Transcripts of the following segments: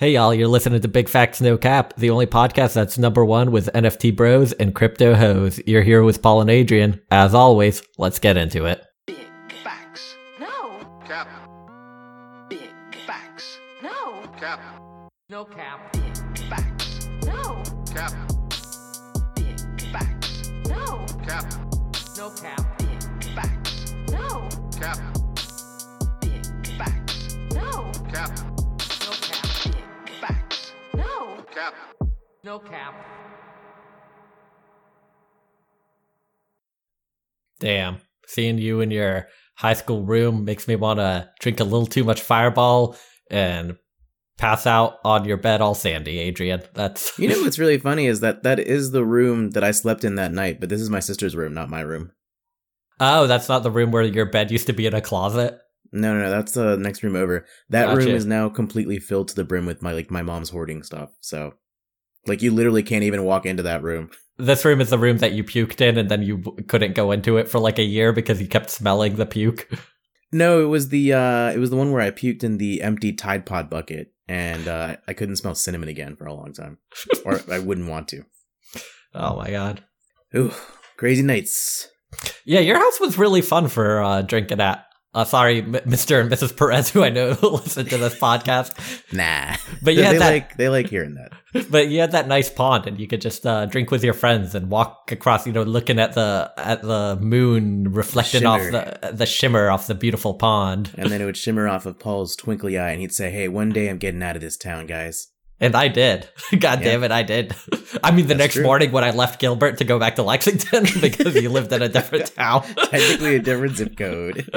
Hey y'all, you're listening to Big Facts No Cap, the only podcast that's number one with NFT bros and crypto hoes. You're here with Paul and Adrian. As always, let's get into it. Big facts. No. Cap. Big facts. No. Cap. No cap. No cap. Damn, seeing you in your high school room makes me want to drink a little too much fireball and pass out on your bed all sandy, Adrian. That's You know what's really funny is that that is the room that I slept in that night, but this is my sister's room, not my room. Oh, that's not the room where your bed used to be in a closet. No, no, no, that's the next room over. That Gotcha. room is now completely filled to the brim with my like my mom's hoarding stuff. So, like, you literally can't even walk into that room. This room is the room that you puked in, and then you couldn't go into it for like a year because you kept smelling the puke. No, it was the uh it was the one where I puked in the empty Tide Pod bucket, and uh I couldn't smell cinnamon again for a long time, or I wouldn't want to. Oh my god. Ooh, crazy nights. Yeah, your house was really fun for uh, drinking at. Uh, sorry, Mr. and Mrs. Perez, who I know listen to this podcast. Nah, But had they that- like they like hearing that. But you had that nice pond, and you could just uh, drink with your friends and walk across. You know, looking at the at the moon reflecting off the the shimmer off the beautiful pond. And then it would shimmer off of Paul's twinkly eye, and he'd say, "Hey, one day I'm getting out of this town, guys." And I did. God Yeah. damn it, I did. I mean, the That's next true. morning when I left Gilbert to go back to Lexington because you lived in a different town. Technically, a different zip code.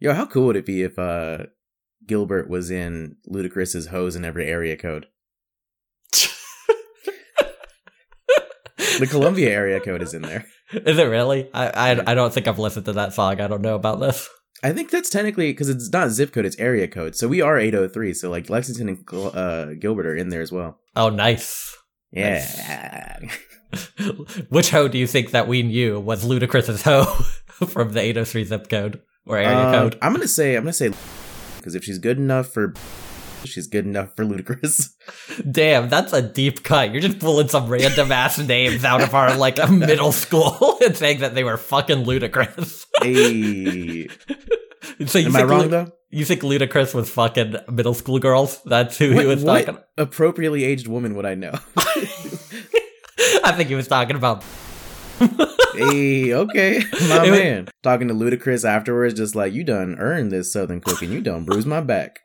Yo, how cool would it be if uh Gilbert was in Ludacris's hose in every area code? The Columbia area code is in there. Is it really? I, I I don't think I've listened to that song. I don't know about this. I think that's technically because it's not zip code; it's area code. So we are 803. So like Lexington and uh, Gilbert are in there as well. Oh, nice. Yeah. Which hoe do you think that we knew was Ludacris's hoe from the 803 zip code or area Um, code? I'm gonna say I'm gonna say because if she's good enough for, she's good enough for Ludacris. Damn, that's a deep cut. You're just pulling some random ass names out of our like a middle school and saying that they were fucking ludicrous. Hey, so you am I wrong Lu- though? You think Ludacris was fucking middle school girls? That's who he What, was what talking. appropriately aged woman would I know? I think he was talking about. hey, okay, my It was- man. Talking to Ludacris afterwards, just like you done earned this Southern cooking, you done bruised my back.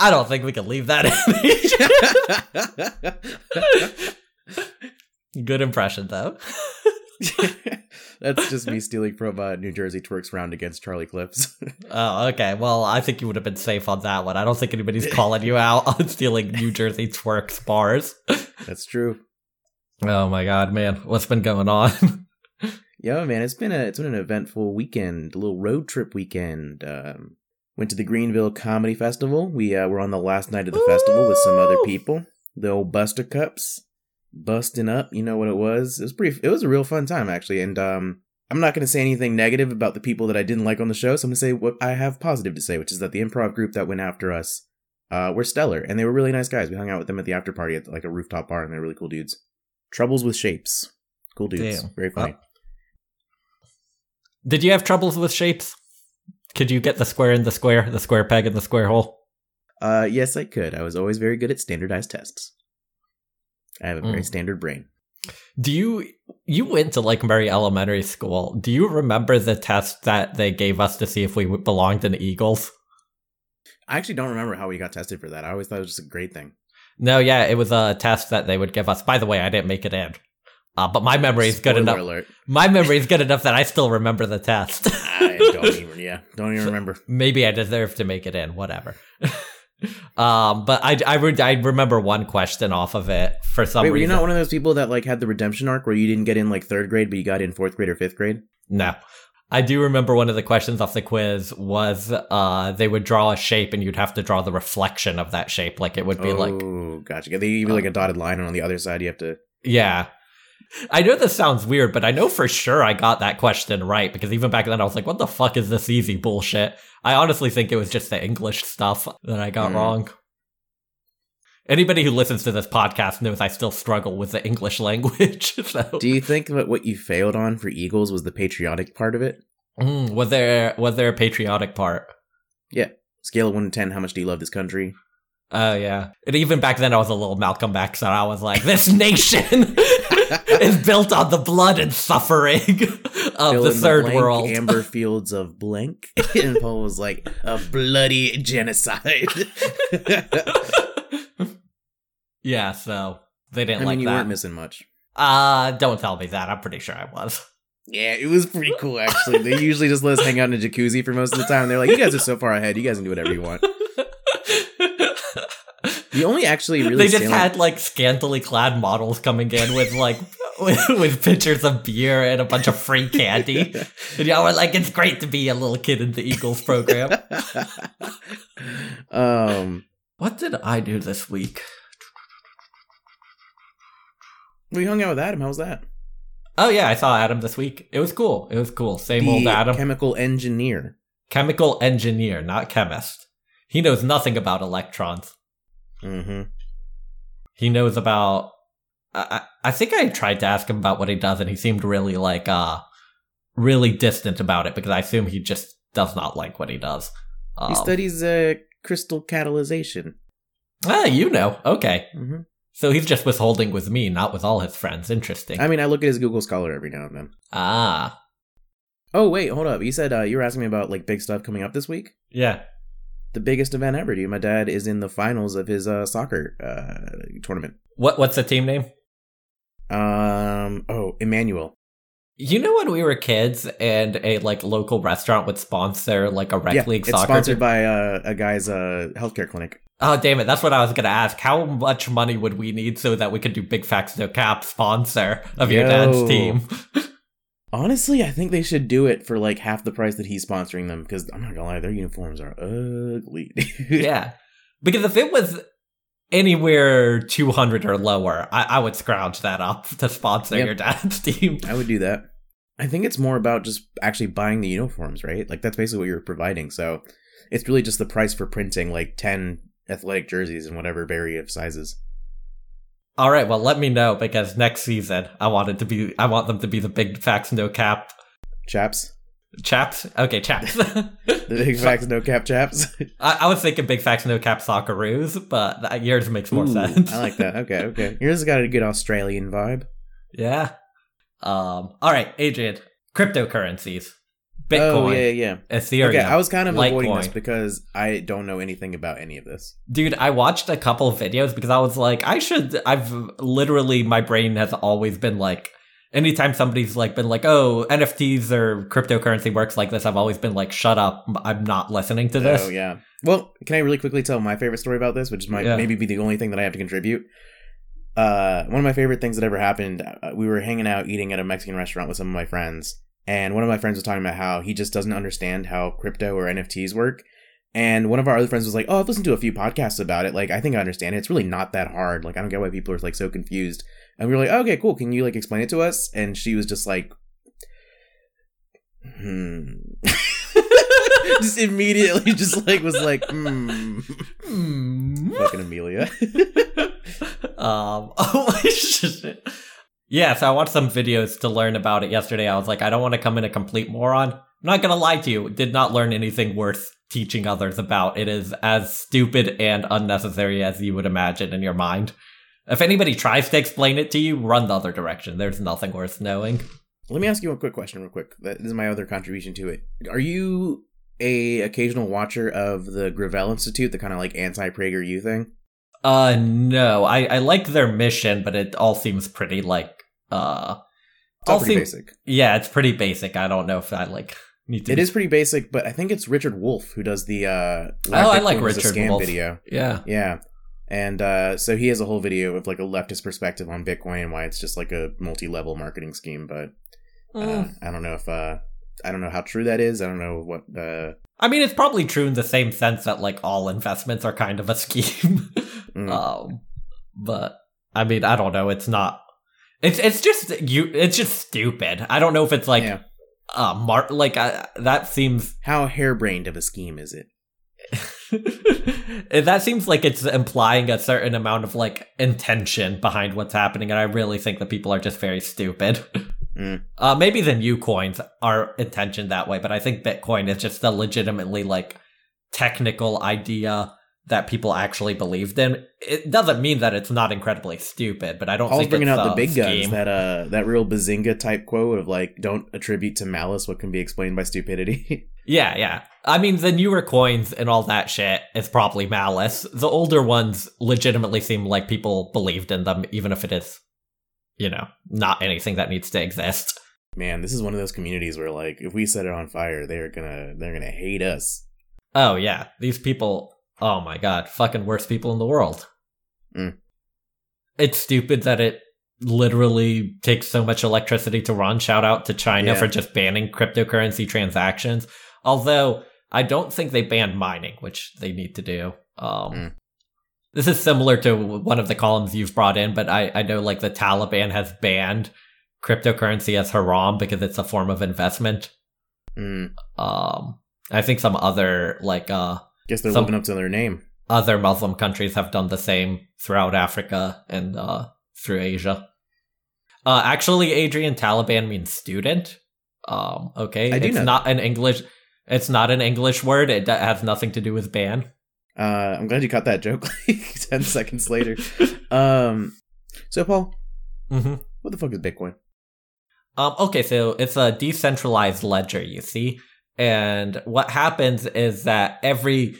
I don't think we can leave that in. Good impression though. That's just me stealing from uh, New Jersey twerks round against Charlie Clips. Oh, okay. Well, I think you would have been safe on that one. I don't think anybody's calling you out on stealing New Jersey twerks bars. That's true. Oh my god, man, what's been going on? Yeah, man, it's been a it's been an eventful weekend, a little road trip weekend. Um, went to the Greenville Comedy Festival. We uh, were on the last night of the festival with some other people. The old Buster Cups, busting up. You know what it was? It was pretty. It was a real fun time actually. And um, I'm not going to say anything negative about the people that I didn't like on the show. So I'm going to say what I have positive to say, which is that the improv group that went after us uh, were stellar, and they were really nice guys. We hung out with them at the after party at like a rooftop bar, and they're really cool dudes. Troubles with shapes, cool dudes, Damn. very funny. Did you have troubles with shapes? Could you get the square in the square, the square peg in the square hole? Uh, yes, I could. I was always very good at standardized tests. I have a very Mm. standard brain. Do you you went to like Murray Elementary School? Do you remember the test that they gave us to see if we belonged in Eagles? I actually don't remember how we got tested for that. I always thought it was just a great thing. No, yeah, it was a test that they would give us. By the way, I didn't make it in. Uh, but my memory is good enough. Alert. My memory is good enough that I still remember the test. I don't even. Yeah, don't even remember. Maybe I deserve to make it in. Whatever. um, but I I, re- I remember one question off of it for some Wait, were you reason. not one of those people that like had the redemption arc where you didn't get in like third grade, but you got in fourth grade or fifth grade? No. I do remember one of the questions off the quiz was uh they would draw a shape and you'd have to draw the reflection of that shape. Like it would be like oh, gotcha. They give you like a dotted line, and on the other side, you have to. Yeah. I know this sounds weird, but I know for sure I got that question right because even back then I was like, what the fuck is this easy bullshit? I honestly think it was just the English stuff that I got Hmm. wrong. Anybody who listens to this podcast knows I still struggle with the English language. So, Do you think that what you failed on for Eagles was the patriotic part of it? Mm, was there was there a patriotic part? Yeah, scale of one to ten, how much do you love this country? Oh yeah, and even back then I was a little Malcolm X, and I was like, "This nation is built on the blood and suffering of Fill the third blank, world." Amber fields of blank. and Paul was like, a bloody genocide. yeah, so they didn't mean, like you that. weren't missing much. uh, don't tell me that. I'm pretty sure I was. Yeah, it was pretty cool actually. They usually just let us hang out in a jacuzzi for most of the time. They're like, you guys are so far ahead. You guys can do whatever you want. The only actually really they just salient- had like scantily clad models coming in with like with, with pictures of beer and a bunch of free candy. And y'all were like, it's great to be a little kid in the Eagles program. um, What did I do this week? we hung out with Adam. How was that? Oh yeah, I saw Adam this week. It was cool. It was cool. Same the old Adam. chemical engineer. Chemical engineer, not chemist. He knows nothing about electrons. Mm-hmm. He knows about. I, I I think I tried to ask him about what he does, and he seemed really like uh, really distant about it because I assume he just does not like what he does. He Um, studies uh, crystal catalyzation. Ah, you know. Okay, hmm so he's just withholding with me, not with all his friends. Interesting. I mean, I look at his Google Scholar every now and then. ah, Oh wait, hold up. You said uh, you were asking me about like big stuff coming up this week. yeah. The biggest event ever, dude. My dad is in the finals of his uh, soccer uh, tournament. What what's the team name? Um. Oh, Emmanuel. You know when we were kids and a like local restaurant would sponsor like a rec yeah, league it's soccer sponsored team? by uh, a guy's uh, healthcare clinic. Oh damn it! That's what I was gonna ask. How much money would we need so that we could do Big Facts No Cap sponsor of your Yo. dad's team? Honestly, I think they should do it for like half the price that he's sponsoring them. Because I'm not gonna lie, their uniforms are ugly. yeah, because if it was anywhere two hundred or lower, I, I would scrounge that up to sponsor Yep. your dad's team. I would do that. I think it's more about just actually buying the uniforms, right? Like that's basically what you're providing. So it's really just the price for printing like ten athletic jerseys in whatever variety of sizes. All right, well, let me know because next season I want it to be. I want them to be the Big Facts No Cap Chaps, chaps. Okay, chaps. the big facts, no cap chaps. I, I was thinking Big Facts No Cap Socceroos, but that, yours makes more Ooh, sense. I like that. Okay, okay. Yours has got a good Australian vibe. Yeah. Um. All right, Adrian. Cryptocurrencies, Bitcoin, Oh yeah, yeah. Ethereum. Okay, I was kind of avoiding this because I don't know anything about any of this. Dude, I watched a couple of videos because I was like, I should. I've literally, my brain has always been like, anytime somebody's like been like, oh, NFTs or cryptocurrency works like this, I've always been like, shut up, I'm not listening to this. Oh yeah. Well, can I really quickly tell my favorite story about this, which might Yeah. maybe be the only thing that I have to contribute? Uh, one of my favorite things that ever happened. Uh, we were hanging out eating at a Mexican restaurant with some of my friends, and one of my friends was talking about how he just doesn't understand how crypto or NFTs work. And one of our other friends was like, "Oh, I've listened to a few podcasts about it. Like, I think I understand it. It's really not that hard. Like, I don't get why people are like so confused." And we were like, "Okay, cool. Can you like explain it to us?" And she was just like, "Hmm." just immediately, just like was like, "Hmm." Hmm. Fucking Amelia. um. Oh, shit. Yeah. So I watched some videos to learn about it yesterday. I was like, I don't want to come in a complete moron. I'm not gonna lie to you. Did not learn anything worth teaching others about. It is as stupid and unnecessary as you would imagine in your mind. If anybody tries to explain it to you, run the other direction. There's nothing worth knowing. Let me ask you a quick question, real quick. This is my other contribution to it. Are you a occasional watcher of the Gravel Institute, the kind of like anti PragerU thing? Uh, no. I I like their mission, but it all seems pretty like uh. It's all pretty basic. Yeah, it's pretty basic. I don't know if I like need to. It is pretty basic, but I think it's Richard Wolff who does the uh Oh, I like Richard scam Wolff. video. Yeah. Yeah. And uh, so he has a whole video of like a leftist perspective on Bitcoin and why it's just like a multi-level marketing scheme. But uh, Mm. I don't know if uh, I don't know how true that is. I don't know what. Uh, I mean, it's probably true in the same sense that like all investments are kind of a scheme. mm. um, but I mean, I don't know. It's not. It's it's just you. It's just stupid. I don't know if it's like yeah. uh mar like uh, that seems. How harebrained of a scheme is it? That seems like it's implying a certain amount of like intention behind what's happening, and I really think that people are just very stupid. Mm. Uh, maybe the new coins are intentioned that way, but I think Bitcoin is just a legitimately like technical idea that people actually believed in. It doesn't mean that it's not incredibly stupid, but I don't Paul's think bringing out the big guns. That uh, that real bazinga type quote of like, "Don't attribute to malice what can be explained by stupidity." Yeah, yeah. I mean, the newer coins and all that shit is probably malice. The older ones legitimately seem like people believed in them, even if it is, you know, not anything that needs to exist. Man, this is one of those communities where like, if we set it on fire, they're gonna they're gonna hate us. Oh, yeah. These people, oh my god, fucking worst people in the world. Mm. It's stupid that it literally takes so much electricity to run. Shout out to China Yeah. for just banning cryptocurrency transactions. Although, I don't think they banned mining, which they need to do. Um, Mm. This is similar to one of the columns you've brought in, but I, I know like the Taliban has banned cryptocurrency as haram because it's a form of investment. Mm. Um, I think some other like uh Guess they're Some- living up to their name. other Muslim countries have done the same throughout Africa and uh, through Asia. Uh, actually, Adrian, Taliban means student. Um, okay, I do it's know not an English. It's not an English word. It has nothing to do with ban. Uh, I'm glad you caught that joke like ten seconds later. Um, so Paul, hmm what the fuck is Bitcoin? Um, okay, so it's a decentralized ledger, you see, and what happens is that every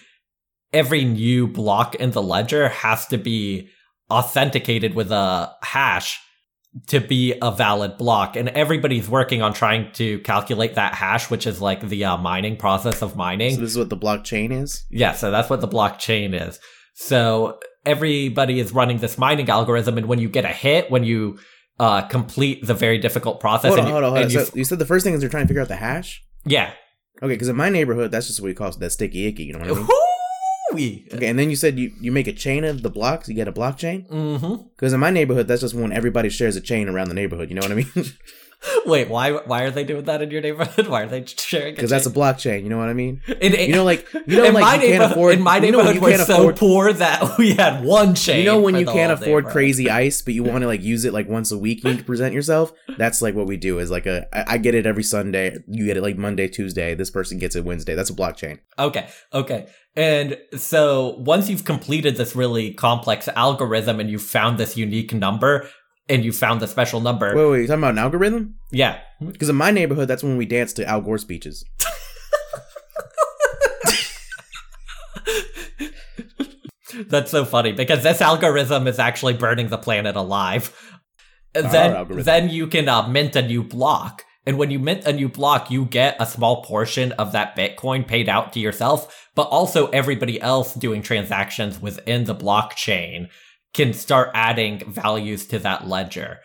every new block in the ledger has to be authenticated with a hash to be a valid block, and everybody's working on trying to calculate that hash, which is like the uh, mining process of mining. So this is what the blockchain is. Yeah, so that's what the blockchain is. So everybody is running this mining algorithm, and when you get a hit, when you uh, complete the very difficult process, Hold on, and you, hold on, hold on. you So you said the first thing is you're trying to figure out the hash. yeah. Okay, because in my neighborhood, that's just what we call that sticky icky. You know what I mean? Okay, and then you said you, you make a chain of the blocks. You get a blockchain. Mm-hmm. Because in my neighborhood, that's just when everybody shares a chain around the neighborhood. You know what I mean? Wait, why why are they doing that in your neighborhood? Why are they sharing? Because that's a blockchain. You know what I mean? in, You know, like you know, in like my you can't afford. in my you know neighborhood, you we're can't so afford. poor that we had one chain. You know when you can't afford crazy ice, but you want to like use it like once a week. You need to present yourself. That's like what we do. Is like a I, I get it every Sunday. You get it like Monday, Tuesday. This person gets it Wednesday. That's a blockchain. Okay, okay. And so once you've completed this really complex algorithm and you've found this unique number and you found the special number, Wait, wait, you talking about an algorithm? yeah. Because in my neighborhood, that's when we dance to Al Gore speeches. That's so funny because this algorithm is actually burning the planet alive. then, algorithm. then you can uh, mint a new block. And when you mint a new block, you get a small portion of that Bitcoin paid out to yourself, but also everybody else doing transactions within the blockchain can start adding values to that ledger.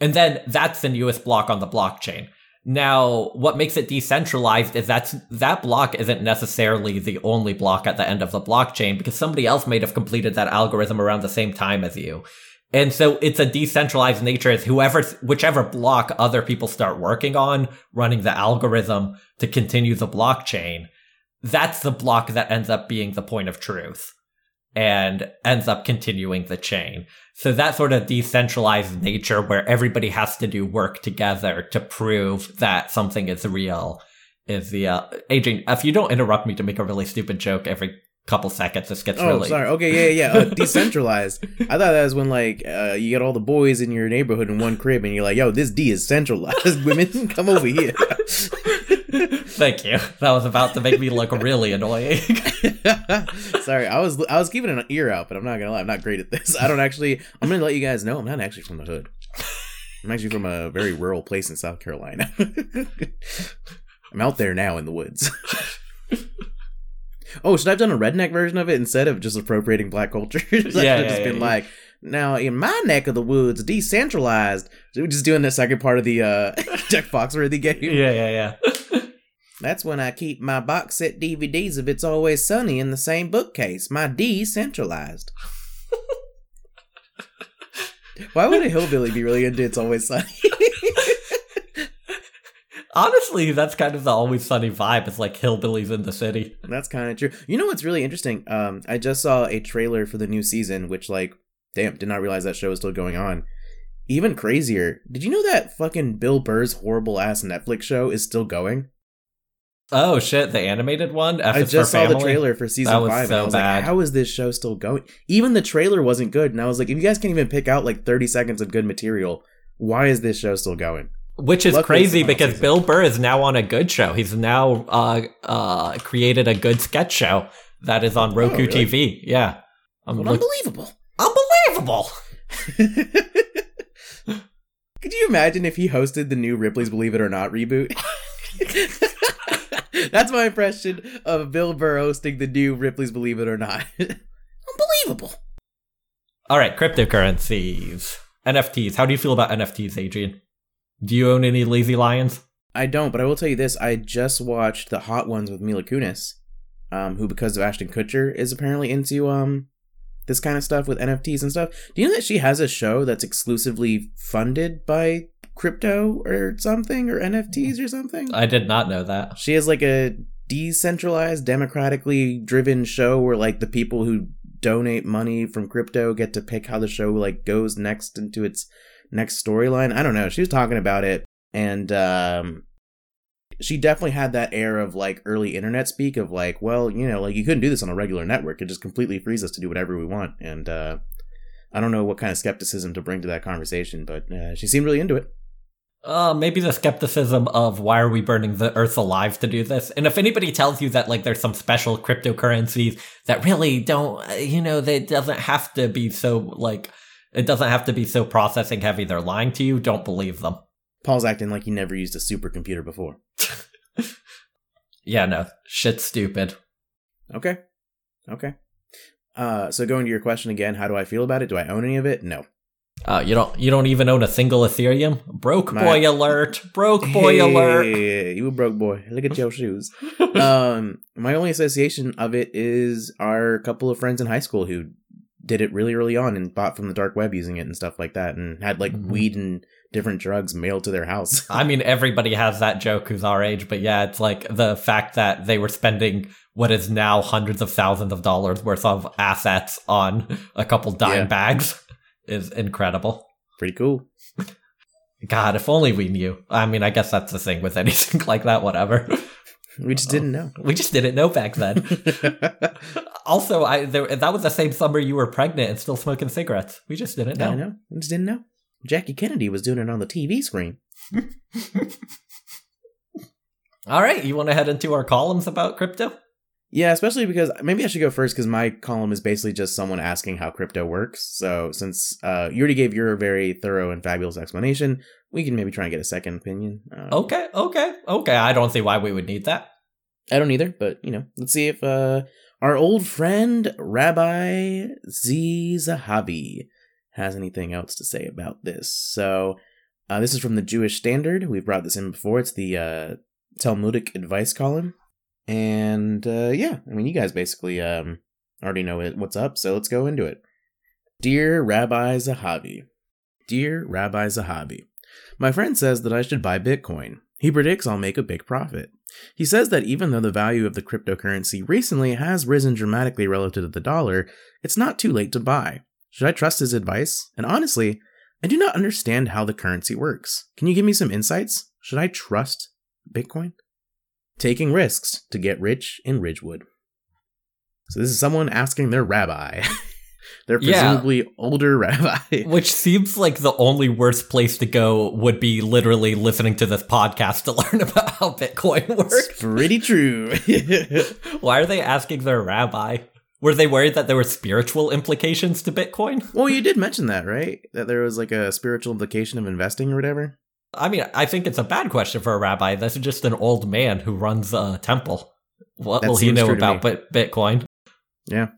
And then that's the newest block on the blockchain. Now, what makes it decentralized is that that block isn't necessarily the only block at the end of the blockchain because somebody else may have completed that algorithm around the same time as you. And so it's a decentralized nature as whoever, whichever block other people start working on running the algorithm to continue the blockchain, that's the block that ends up being the point of truth and ends up continuing the chain. So that sort of decentralized nature where everybody has to do work together to prove that something is real is the, uh, Adrian, if you don't interrupt me to make a really stupid joke every couple seconds, this gets Oh, really. sorry. Okay, yeah, yeah. Uh, decentralized. I thought that was when like uh, you get all the boys in your neighborhood in one crib, and you're like, "Yo, this D is centralized. Women, come over here." Thank you. That was about to make me look really annoying. Sorry, I was I was keeping an ear out, but I'm not gonna lie, I'm not great at this. I don't actually. I'm gonna let you guys know I'm not actually from the hood. I'm actually from a very rural place in South Carolina. I'm out there now in the woods. oh, should I have done a redneck version of it instead of just appropriating black culture? Have Yeah, just yeah, been yeah. like, now in my neck of the woods, decentralized. We're just doing the second part of the uh, Jack Foxworthy game. yeah, yeah, yeah. That's when I keep my box set DVDs of It's Always Sunny in the same bookcase. My decentralized. Why would a hillbilly be really into It's Always Sunny? Honestly, that's kind of the always sunny vibe. It's like hillbillies in the city. That's kind of true. You know what's really interesting? Um, I just saw a trailer for the new season, which like, damn, did not realize that show was still going on. Even crazier, did you know that fucking Bill Burr's horrible ass Netflix show is still going? Oh shit, the animated one. F I just saw the trailer for season five, so and I was bad. like, "How is this show still going?" Even the trailer wasn't good, and I was like, "If you guys can't even pick out like thirty seconds of good material, why is this show still going?" Which is Luckily, crazy because season. Bill Burr is now on a good show. He's now uh uh created a good sketch show that is on Roku Oh, really? TV. Yeah. Well, look- unbelievable. unbelievable. Could you imagine if he hosted the new Ripley's Believe It or Not reboot? That's my impression of Bill Burr hosting the new Ripley's Believe It or Not. Unbelievable. All right, cryptocurrencies. NFTs. How do you feel about NFTs, Adrian? Do you own any lazy lions? I don't, but I will tell you this: I just watched the Hot Ones with Mila Kunis, um, who, because of Ashton Kutcher, is apparently into um this kind of stuff with NFTs and stuff. Do you know that she has a show that's exclusively funded by crypto or something, or NFTs or something? I did not know that. She has like a decentralized, democratically driven show where like the people who donate money from crypto get to pick how the show like goes next into its next storyline. I don't know. She was talking about it and um she definitely had that air of like early internet speak of like, well, you know, like you couldn't do this on a regular network. It just completely frees us to do whatever we want. And uh I don't know what kind of skepticism to bring to that conversation, but uh, she seemed really into it. Uh, maybe the skepticism of why are we burning the earth alive to do this? And if anybody tells you that like there's some special cryptocurrencies that really don't, uh, you know, that doesn't have to be so like it doesn't have to be so processing heavy. They're lying to you. Don't believe them. Paul's acting like he never used a supercomputer before. Yeah, no, shit's stupid. Okay. Okay. Uh, so going to your question again, how do I feel about it? Do I own any of it? No. Uh, you don't you don't even own a single Ethereum. Broke My- boy alert! Broke boy alert! You a broke boy. Look at your shoes. um, my only association of it is our couple of friends in high school who did it really early on and bought from the dark web using it and stuff like that, and had like Mhm. weed and different drugs mailed to their house. I mean, everybody has that joke who's our age, but yeah, it's like the fact that they were spending what is now hundreds of thousands of dollars worth of assets on a couple dime Yeah. bags is incredible. Pretty cool. God, if only we knew. I mean, I guess that's the thing with anything like that, whatever. We just didn't know. We just didn't know back then. also, I there, that was the same summer you were pregnant and still smoking cigarettes. We just didn't I know. know. We just didn't know. Jackie Kennedy was doing it on the TV screen. All right, you want to head into our columns about crypto? Yeah, especially because maybe I should go first because my column is basically just someone asking how crypto works. So since uh, you already gave your very thorough and fabulous explanation, we can maybe try and get a second opinion. Uh, Okay, okay, okay. I don't see why we would need that. I don't either, but you know, let's see if uh, our old friend Rabbi Z Zahavy has anything else to say about this. So uh, this is from the Jewish Standard. We've brought this in before. It's the uh, Talmudic advice column, and uh, yeah, I mean, you guys basically um, already know it, what's up, so let's go into it. Dear Rabbi Zahavy, dear Rabbi Zahavy, my friend says that I should buy Bitcoin. He predicts I'll make a big profit. He says that even though the value of the cryptocurrency recently has risen dramatically relative to the dollar, it's not too late to buy. Should I trust his advice? And honestly, I do not understand how the currency works. Can you give me some insights? Should I trust Bitcoin? Taking risks to get rich in Ridgewood. So this is someone asking their rabbi. their Yeah. presumably older rabbi. Which seems like the only worst place to go would be literally listening to this podcast to learn about how Bitcoin It's works. pretty true. Why are they asking their rabbi? Were they worried that there were spiritual implications to Bitcoin? well, you did mention that, right? That there was like a spiritual implication of investing or whatever. I mean, I think it's a bad question for a rabbi. That's just an old man who runs a temple. What That will he know about. Bitcoin? Yeah.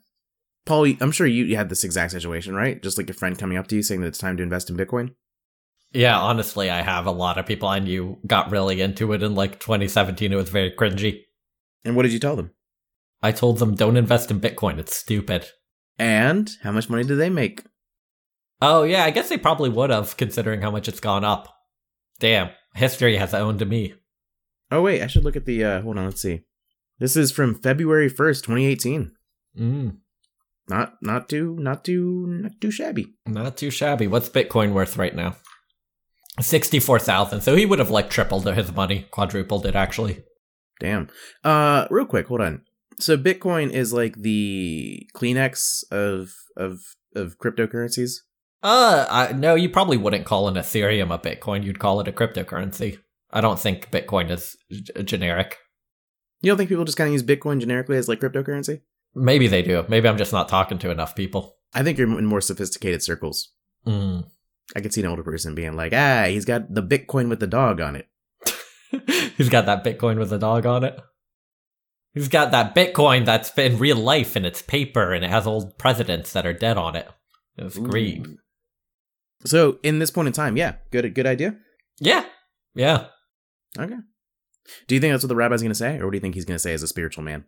Paul, I'm sure you you had this exact situation, right? Just like a friend coming up to you saying that it's time to invest in Bitcoin. Yeah, honestly, I have a lot of people I knew got really into it in like 2017. It was very cringy. And what did you tell them? I told them, don't invest in Bitcoin. It's stupid. And how much money do they make? Oh, yeah, I guess they probably would have, considering how much it's gone up. Damn, history has owned me. Oh wait, I should look at the. uh Hold on, let's see. This is from February first, twenty eighteen. Mm, Not not too not too not too shabby. not too shabby. What's Bitcoin worth right now? 64,000. So he would have like tripled his money, quadrupled it actually. Damn. Uh, real quick, hold on. So Bitcoin is like the Kleenex of of of cryptocurrencies. Uh, I, no, you probably wouldn't call an Ethereum a Bitcoin. You'd call it a cryptocurrency. I don't think Bitcoin is g- generic. You don't think people just kind of use Bitcoin generically as like cryptocurrency? Maybe they do. Maybe I'm just not talking to enough people. I think you're in more sophisticated circles. Mm. I could see an older person being like, ah, he's got the Bitcoin with the dog on it. He's got that Bitcoin with the dog on it. He's got that Bitcoin that's in real life and it's paper and it has old presidents that are dead on it. It's green. So in this point in time, yeah, good good idea. Yeah. Yeah. Okay. Do you think that's what the rabbi's going to say, or what do you think he's going to say as a spiritual man?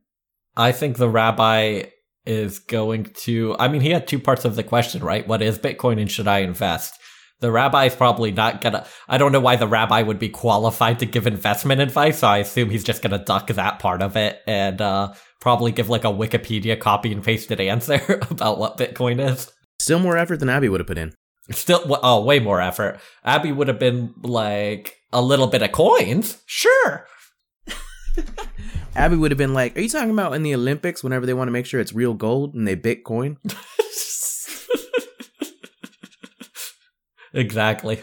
I think the rabbi is going to. I mean, he had two parts of the question, right? What is Bitcoin and should I invest? The rabbi's probably not gonna. I don't know why the rabbi would be qualified to give investment advice, so I assume he's just gonna duck that part of it and uh, probably give like a Wikipedia copy and pasted answer about what Bitcoin is. Still more effort than Abby would have put in. Still, oh, way more effort. Abby would have been like a little bit of coins, sure. Abby would have been like, "Are you talking about in the Olympics whenever they want to make sure it's real gold and they Bitcoin?" exactly.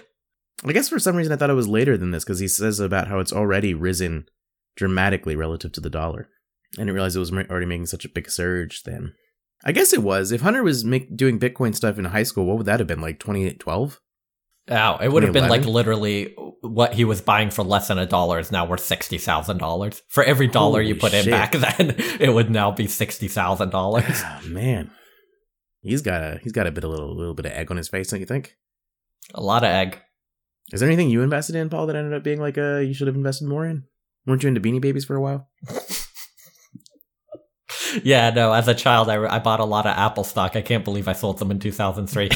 I guess for some reason I thought it was later than this because he says about how it's already risen dramatically relative to the dollar. I didn't realize it was already making such a big surge then. I guess it was. If Hunter was make, doing Bitcoin stuff in high school, what would that have been like 2012? Ow, it would have been like literally what he was buying for less than a dollar is now worth sixty thousand dollars. For every dollar you Holy put in back then, it would now be sixty thousand dollars. Ah, man, he's got a he's got a bit a little little bit of egg on his face, don't you think? A lot of egg. Is there anything you invested in, Paul, that ended up being like uh you should have invested more in? Weren't you into Beanie Babies for a while? Yeah, no. As a child, I, I bought a lot of Apple stock. I can't believe I sold them in two thousand three,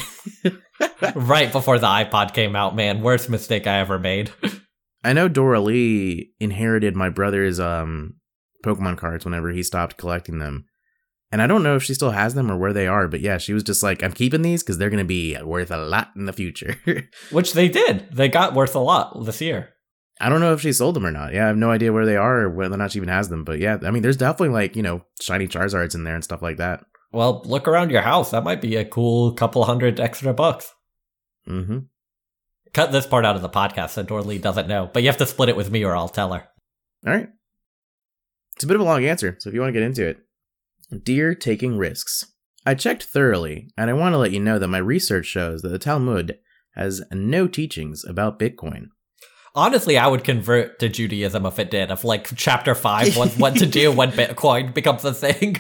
right before the iPod came out. Man, worst mistake I ever made. I know Dora Lee inherited my brother's um Pokemon cards whenever he stopped collecting them. And I don't know if she still has them or where they are, but yeah, she was just like, I'm keeping these because they're going to be worth a lot in the future. Which they did. They got worth a lot this year. I don't know if she sold them or not. Yeah, I have no idea where they are or whether or not she even has them. But yeah, I mean, there's definitely like, you know, shiny Charizards in there and stuff like that. Well, look around your house. That might be a cool couple hundred extra bucks. Mm hmm. Cut this part out of the podcast so Dorley doesn't know, but you have to split it with me or I'll tell her. All right. It's a bit of a long answer, so if you want to get into it. Dear taking risks. I checked thoroughly, and I want to let you know that my research shows that the Talmud has no teachings about Bitcoin. Honestly, I would convert to Judaism if it did. If like chapter five was what to do when Bitcoin becomes a thing.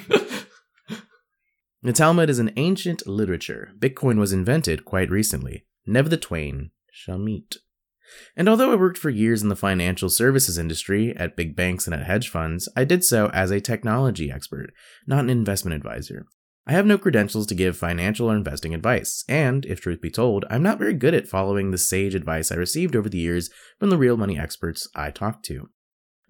The Talmud is an ancient literature. Bitcoin was invented quite recently. Never the twain shall meet. And although I worked for years in the financial services industry, at big banks and at hedge funds, I did so as a technology expert, not an investment advisor. I have no credentials to give financial or investing advice, and, if truth be told, I'm not very good at following the sage advice I received over the years from the real money experts I talked to.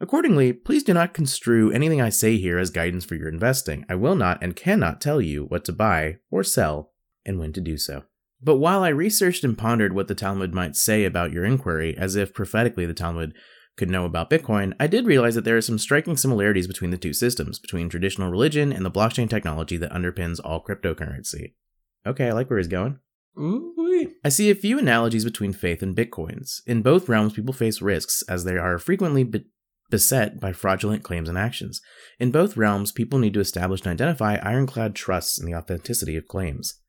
Accordingly, please do not construe anything I say here as guidance for your investing. I will not and cannot tell you what to buy or sell and when to do so. But while I researched and pondered what the Talmud might say about your inquiry, as if prophetically the Talmud could know about Bitcoin, I did realize that there are some striking similarities between the two systems, between traditional religion and the blockchain technology that underpins all cryptocurrency. Okay, I like where he's going. Ooh-wee. I see a few analogies between faith and bitcoins. In both realms, people face risks as they are frequently be- beset by fraudulent claims and actions. In both realms, people need to establish and identify ironclad trusts in the authenticity of claims.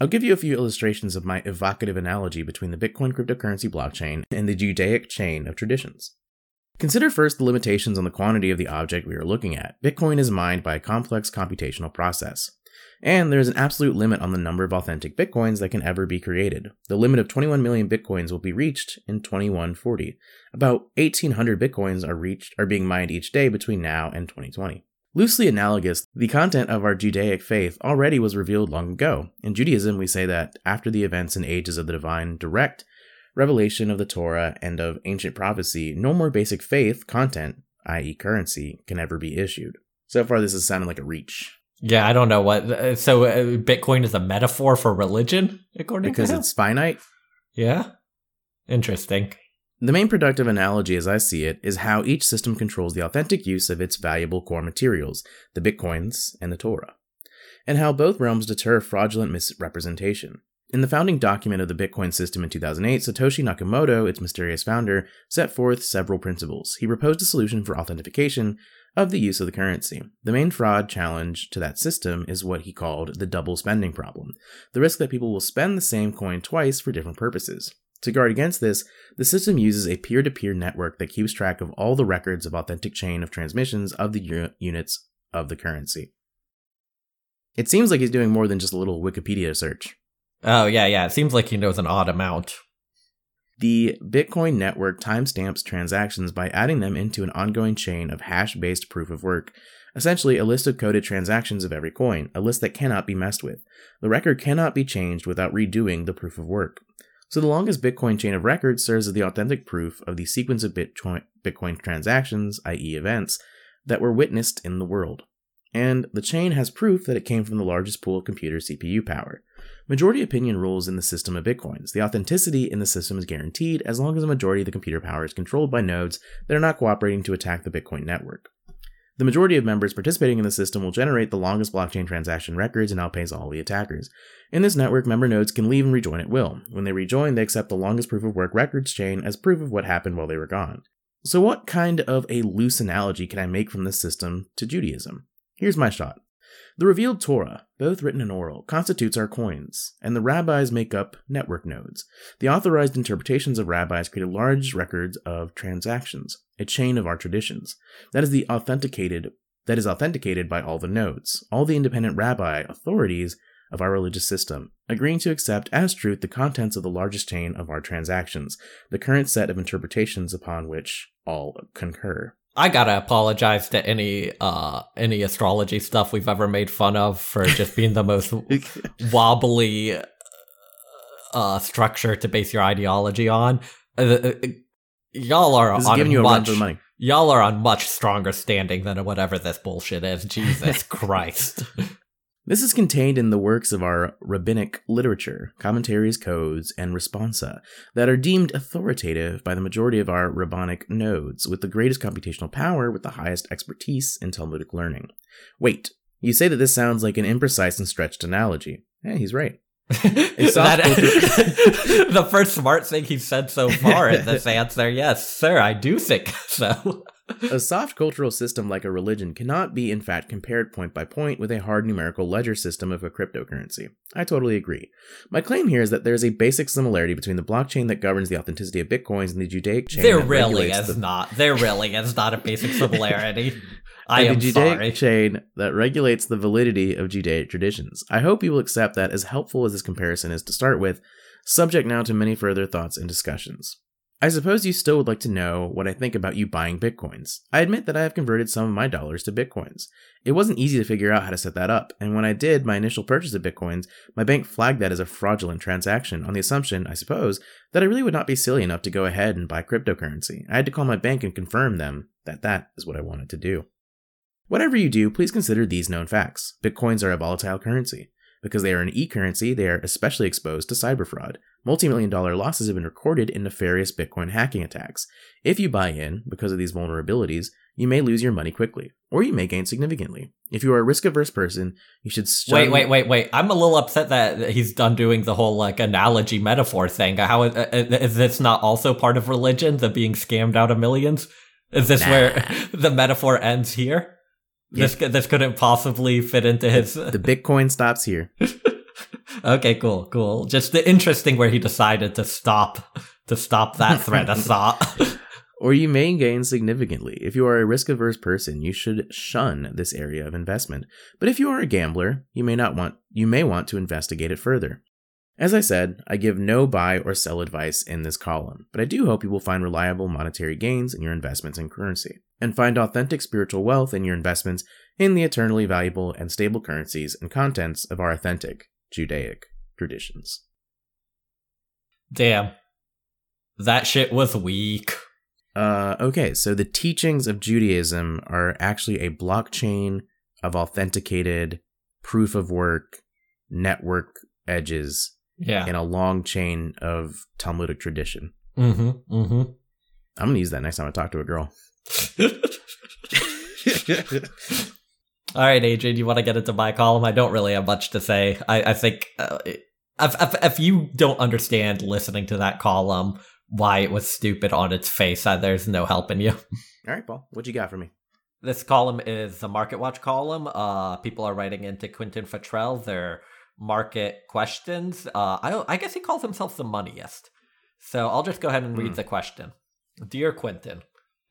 I'll give you a few illustrations of my evocative analogy between the Bitcoin cryptocurrency blockchain and the Judaic chain of traditions. Consider first the limitations on the quantity of the object we are looking at. Bitcoin is mined by a complex computational process. And there is an absolute limit on the number of authentic bitcoins that can ever be created. The limit of 21 million bitcoins will be reached in 2140. About 1800 bitcoins are reached are being mined each day between now and 2020. Loosely analogous, the content of our Judaic faith already was revealed long ago. In Judaism, we say that after the events and ages of the divine direct revelation of the Torah and of ancient prophecy, no more basic faith content, i.e., currency, can ever be issued. So far, this is sounding like a reach Yeah, I don't know what. uh, So uh, Bitcoin is a metaphor for religion, according because to Because it's finite. yeah. Interesting. The main productive analogy, as I see it, is how each system controls the authentic use of its valuable core materials, the bitcoins and the Torah, and how both realms deter fraudulent misrepresentation. In the founding document of the Bitcoin system in 2008, Satoshi Nakamoto, its mysterious founder, set forth several principles. He proposed a solution for authentication of the use of the currency. The main fraud challenge to that system is what he called the double spending problem the risk that people will spend the same coin twice for different purposes. To guard against this, the system uses a peer to peer network that keeps track of all the records of authentic chain of transmissions of the units of the currency. It seems like he's doing more than just a little Wikipedia search. Oh, yeah, yeah. It seems like he knows an odd amount. The Bitcoin network timestamps transactions by adding them into an ongoing chain of hash based proof of work, essentially a list of coded transactions of every coin, a list that cannot be messed with. The record cannot be changed without redoing the proof of work. So the longest Bitcoin chain of records serves as the authentic proof of the sequence of Bitcoin, Bitcoin transactions, i.e., events, that were witnessed in the world. And the chain has proof that it came from the largest pool of computer CPU power. Majority opinion rules in the system of bitcoins. The authenticity in the system is guaranteed as long as a majority of the computer power is controlled by nodes that are not cooperating to attack the Bitcoin network. The majority of members participating in the system will generate the longest blockchain transaction records and outpace all the attackers. In this network, member nodes can leave and rejoin at will. When they rejoin, they accept the longest proof of work records chain as proof of what happened while they were gone. So, what kind of a loose analogy can I make from this system to Judaism? Here's my shot. The revealed Torah, both written and oral, constitutes our coins, and the rabbis make up network nodes. The authorized interpretations of rabbis create large records of transactions, a chain of our traditions. That is the authenticated that is authenticated by all the nodes, all the independent rabbi authorities of our religious system, agreeing to accept as truth the contents of the largest chain of our transactions, the current set of interpretations upon which all concur. I gotta apologize to any uh any astrology stuff we've ever made fun of for just being the most wobbly uh structure to base your ideology on. Uh, uh, y'all are This on giving you a run much y'all are on much stronger standing than whatever this bullshit is. Jesus Christ. This is contained in the works of our rabbinic literature, commentaries, codes, and responsa that are deemed authoritative by the majority of our rabbinic nodes, with the greatest computational power, with the highest expertise in Talmudic learning. Wait, you say that this sounds like an imprecise and stretched analogy. Yeah, he's right. That- the first smart thing he said so far in this answer, yes, sir, I do think so. A soft cultural system like a religion cannot be, in fact, compared point by point with a hard numerical ledger system of a cryptocurrency. I totally agree. My claim here is that there is a basic similarity between the blockchain that governs the authenticity of bitcoins and the Judaic chain. there really is the- not. There really is not a basic similarity. I am the Judaic sorry. chain that regulates the validity of Judaic traditions. I hope you will accept that as helpful as this comparison is to start with, subject now to many further thoughts and discussions. I suppose you still would like to know what I think about you buying bitcoins. I admit that I have converted some of my dollars to bitcoins. It wasn't easy to figure out how to set that up, and when I did my initial purchase of bitcoins, my bank flagged that as a fraudulent transaction on the assumption, I suppose, that I really would not be silly enough to go ahead and buy cryptocurrency. I had to call my bank and confirm them that that is what I wanted to do. Whatever you do, please consider these known facts. Bitcoins are a volatile currency. Because they are an e currency, they are especially exposed to cyber fraud. Multi million dollar losses have been recorded in nefarious Bitcoin hacking attacks. If you buy in, because of these vulnerabilities, you may lose your money quickly, or you may gain significantly. If you are a risk averse person, you should Wait, wait, wait, wait. I'm a little upset that he's done doing the whole like analogy metaphor thing. How is, uh, is this not also part of religion? The being scammed out of millions? Is this Nah. where the metaphor ends here? This this couldn't possibly fit into his. The Bitcoin stops here. okay, cool, cool. Just the interesting where he decided to stop to stop that threat of thought. Or you may gain significantly. If you are a risk averse person, you should shun this area of investment. But if you are a gambler, you may not want you may want to investigate it further. As I said, I give no buy or sell advice in this column, but I do hope you will find reliable monetary gains in your investments in currency, and find authentic spiritual wealth in your investments in the eternally valuable and stable currencies and contents of our authentic Judaic traditions. Damn. That shit was weak. Uh, okay, so the teachings of Judaism are actually a blockchain of authenticated proof of work network edges Yeah. in a long chain of Talmudic tradition. Mm-hmm. Mm-hmm. I'm gonna use that next time I talk to a girl. All right, Adrian, you want to get into my column? I don't really have much to say. I, I think uh, if, if, if you don't understand listening to that column why it was stupid on its face, uh, there's no helping you. All right, Paul, what you got for me? This column is the Market Watch column. Uh, people are writing into Quentin Fottrell their market questions. Uh, I I guess he calls himself the Moneyist. So I'll just go ahead and read Hmm. the question. Dear Quentin,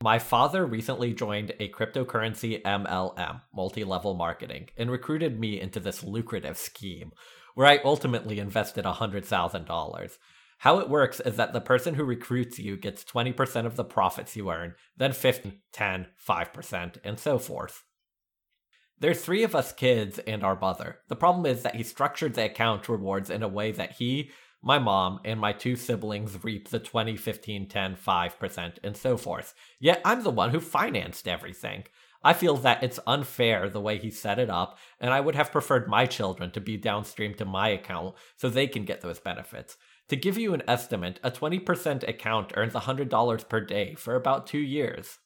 my father recently joined a cryptocurrency MLM, multi level marketing, and recruited me into this lucrative scheme where I ultimately invested $100,000. How it works is that the person who recruits you gets 20% of the profits you earn, then 50, 10, 5%, and so forth. There's three of us kids and our mother. The problem is that he structured the account rewards in a way that he, my mom, and my two siblings reap the 20, 15, 10, 5%, and so forth. Yet I'm the one who financed everything. I feel that it's unfair the way he set it up, and I would have preferred my children to be downstream to my account so they can get those benefits. To give you an estimate, a 20% account earns $100 per day for about two years.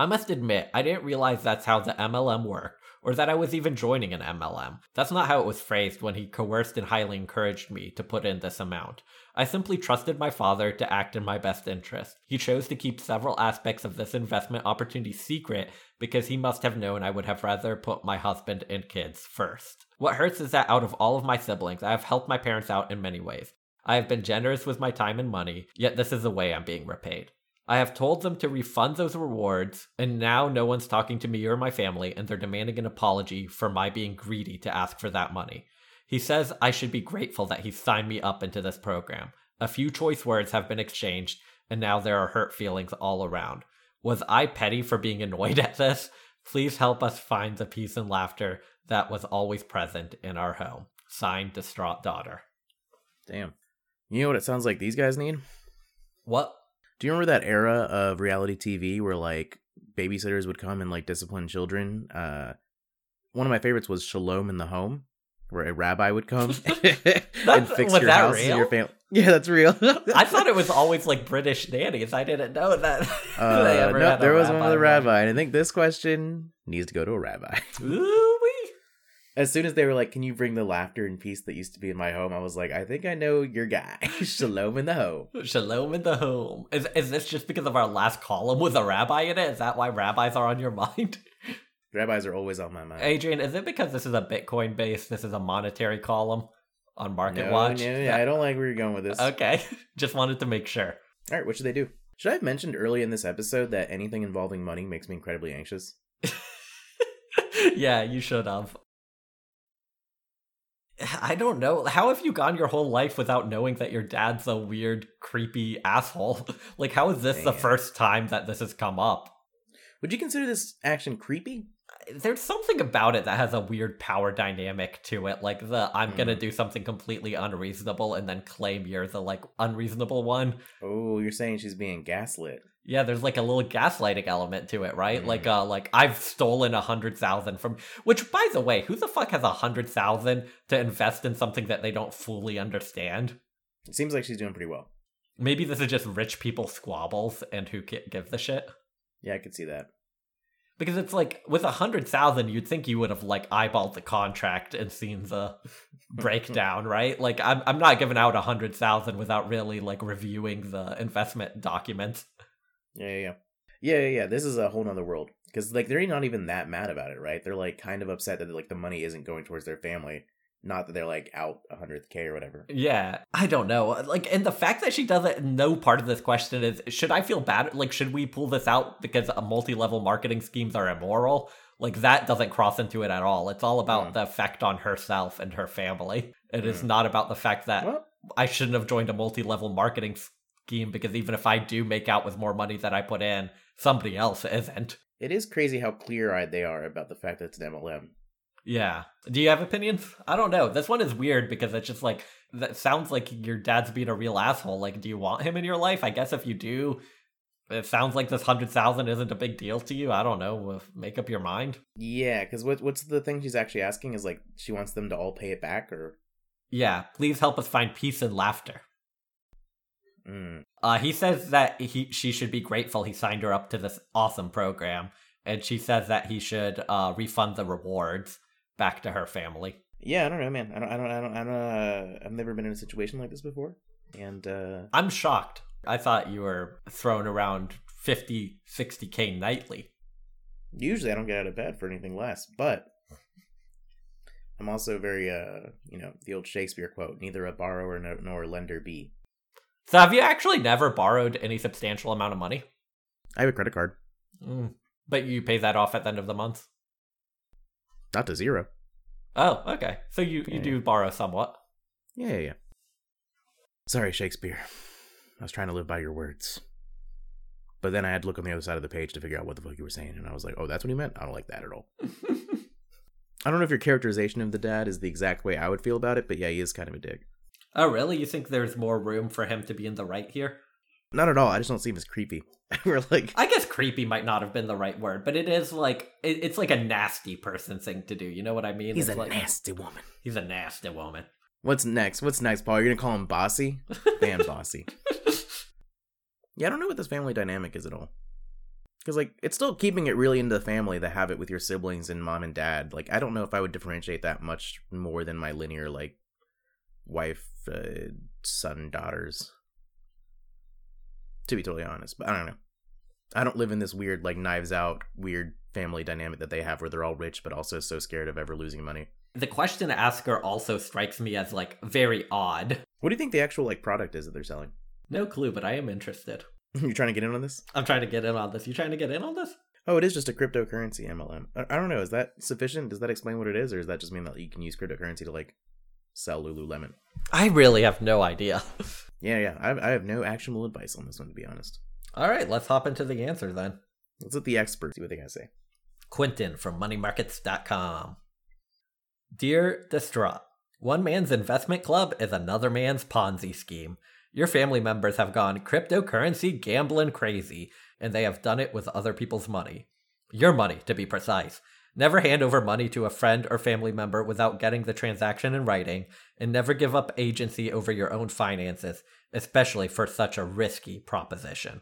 I must admit, I didn't realize that's how the MLM worked, or that I was even joining an MLM. That's not how it was phrased when he coerced and highly encouraged me to put in this amount. I simply trusted my father to act in my best interest. He chose to keep several aspects of this investment opportunity secret because he must have known I would have rather put my husband and kids first. What hurts is that out of all of my siblings, I have helped my parents out in many ways. I have been generous with my time and money, yet this is the way I'm being repaid. I have told them to refund those rewards, and now no one's talking to me or my family, and they're demanding an apology for my being greedy to ask for that money. He says I should be grateful that he signed me up into this program. A few choice words have been exchanged, and now there are hurt feelings all around. Was I petty for being annoyed at this? Please help us find the peace and laughter that was always present in our home. Signed, distraught daughter. Damn. You know what it sounds like these guys need? What? Do you remember that era of reality TV where like babysitters would come and like discipline children? Uh one of my favorites was Shalom in the Home, where a rabbi would come and fix your house and your family. Yeah, that's real. I thought it was always like British nannies. I didn't know that. Uh, no, there was one with a rabbi. and I think this question needs to go to a rabbi. Ooh-wee. As soon as they were like, "Can you bring the laughter and peace that used to be in my home?" I was like, "I think I know your guy, Shalom in the home." Shalom in the home. Is is this just because of our last column with a rabbi in it? Is that why rabbis are on your mind? Rabbis are always on my mind. Adrian, is it because this is a Bitcoin base? This is a monetary column on Market no, Watch? no, no, I don't like where you're going with this. Okay, just wanted to make sure. All right, what should they do? Should I have mentioned early in this episode that anything involving money makes me incredibly anxious? yeah, you should have. I don't know. How have you gone your whole life without knowing that your dad's a weird, creepy asshole? Like, how is this the first time that this has come up? Would you consider this action creepy? There's something about it that has a weird power dynamic to it. Like, the I'm gonna Mm. do something completely unreasonable and then claim you're the, like, unreasonable one. Oh, you're saying she's being gaslit. Yeah, there's like a little gaslighting element to it, right? Mm. Like, uh, like I've stolen a hundred thousand from. Which, by the way, who the fuck has a hundred thousand to invest in something that they don't fully understand? It seems like she's doing pretty well. Maybe this is just rich people squabbles and who gi- give the shit. Yeah, I could see that. Because it's like with a hundred thousand, you'd think you would have like eyeballed the contract and seen the breakdown, right? Like I'm I'm not giving out a hundred thousand without really like reviewing the investment documents. Yeah, yeah, yeah. Yeah, yeah, yeah. This is a whole nother world. Because, like, they're not even that mad about it, right? They're, like, kind of upset that, like, the money isn't going towards their family. Not that they're, like, out a 100K or whatever. Yeah, I don't know. Like, and the fact that she doesn't know part of this question is should I feel bad? Like, should we pull this out because multi level marketing schemes are immoral? Like, that doesn't cross into it at all. It's all about Mm. the effect on herself and her family. It is Mm. not about the fact that Well, I shouldn't have joined a multi level marketing scheme because even if I do make out with more money that I put in, somebody else isn't. it is crazy how clear eyed they are about the fact that it's an MLM. Yeah. Do you have opinions? I don't know. This one is weird because it's just like that sounds like your dad's being a real asshole. Like, do you want him in your life? I guess if you do, it sounds like this hundred thousand isn't a big deal to you. I don't know. Make up your mind. Yeah, because what what's the thing she's actually asking is like she wants them to all pay it back or. Yeah. Please help us find peace and laughter. Mm. Uh, he says that he she should be grateful he signed her up to this awesome program, and she says that he should uh, refund the rewards back to her family. Yeah, I don't know, man. I don't, I don't, I don't, I don't. Uh, I've never been in a situation like this before, and uh, I'm shocked. I thought you were throwing around 50, 60k nightly. usually I don't get out of bed for anything less. But I'm also very, uh, you know, the old Shakespeare quote: "Neither a borrower nor, lender be." So have you actually never borrowed any substantial amount of money? I have a credit card, Mm. But you pay that off at the end of the month. Not to zero. Oh, okay. So you, you Yeah. do borrow somewhat. Yeah, yeah, yeah. Sorry, Shakespeare. I was trying to live by your words. But then I had to look on the other side of the page to figure out what the fuck you were saying, and I was like, "Oh, that's what he meant." I don't like that at all. I don't know if your characterization of the dad is the exact way I would feel about it, but yeah, he is kind of a dick. oh, really? You think there's more room for him to be in the right here? Not at all. I just don't see him as creepy. We're like, I guess creepy might not have been the right word, but it is like it, it's like a nasty person thing to do. You know what I mean? he's It's a like, nasty woman. He's a nasty woman. What's next? What's next, Paul? You're gonna call him bossy? Damn bossy. Yeah, I don't know what this family dynamic is at all. Because like, it's still keeping it really into the family to have it with your siblings and mom and dad. Like, I don't know if I would differentiate that much more than my linear like wife, uh, son, daughters. To be totally honest, but I don't know. I don't live in this weird like knives out weird family dynamic that they have where they're all rich but also so scared of ever losing money. The question asker also strikes me as like very odd. What do you think the actual like product is that they're selling? No clue, but I am interested. You're trying to get in on this? I'm trying to get in on this. You trying to get in on this? Oh, it is just a cryptocurrency MLM. I, I don't know. Is that sufficient? Does that explain what it is, or does that just mean that you can use cryptocurrency to like sell Lululemon? I really have no idea. Yeah, yeah. I, I have no actionable advice on this one, to be honest. All right, let's hop into the answer then. Let's let the experts see what they gotta say. Quentin from moneymarkets.com. Dear Distraught, one man's investment club is another man's Ponzi scheme. Your family members have gone cryptocurrency gambling crazy, and they have done it with other people's money. Your money, to be precise. Never hand over money to a friend or family member without getting the transaction in writing, and never give up agency over your own finances, especially for such a risky proposition.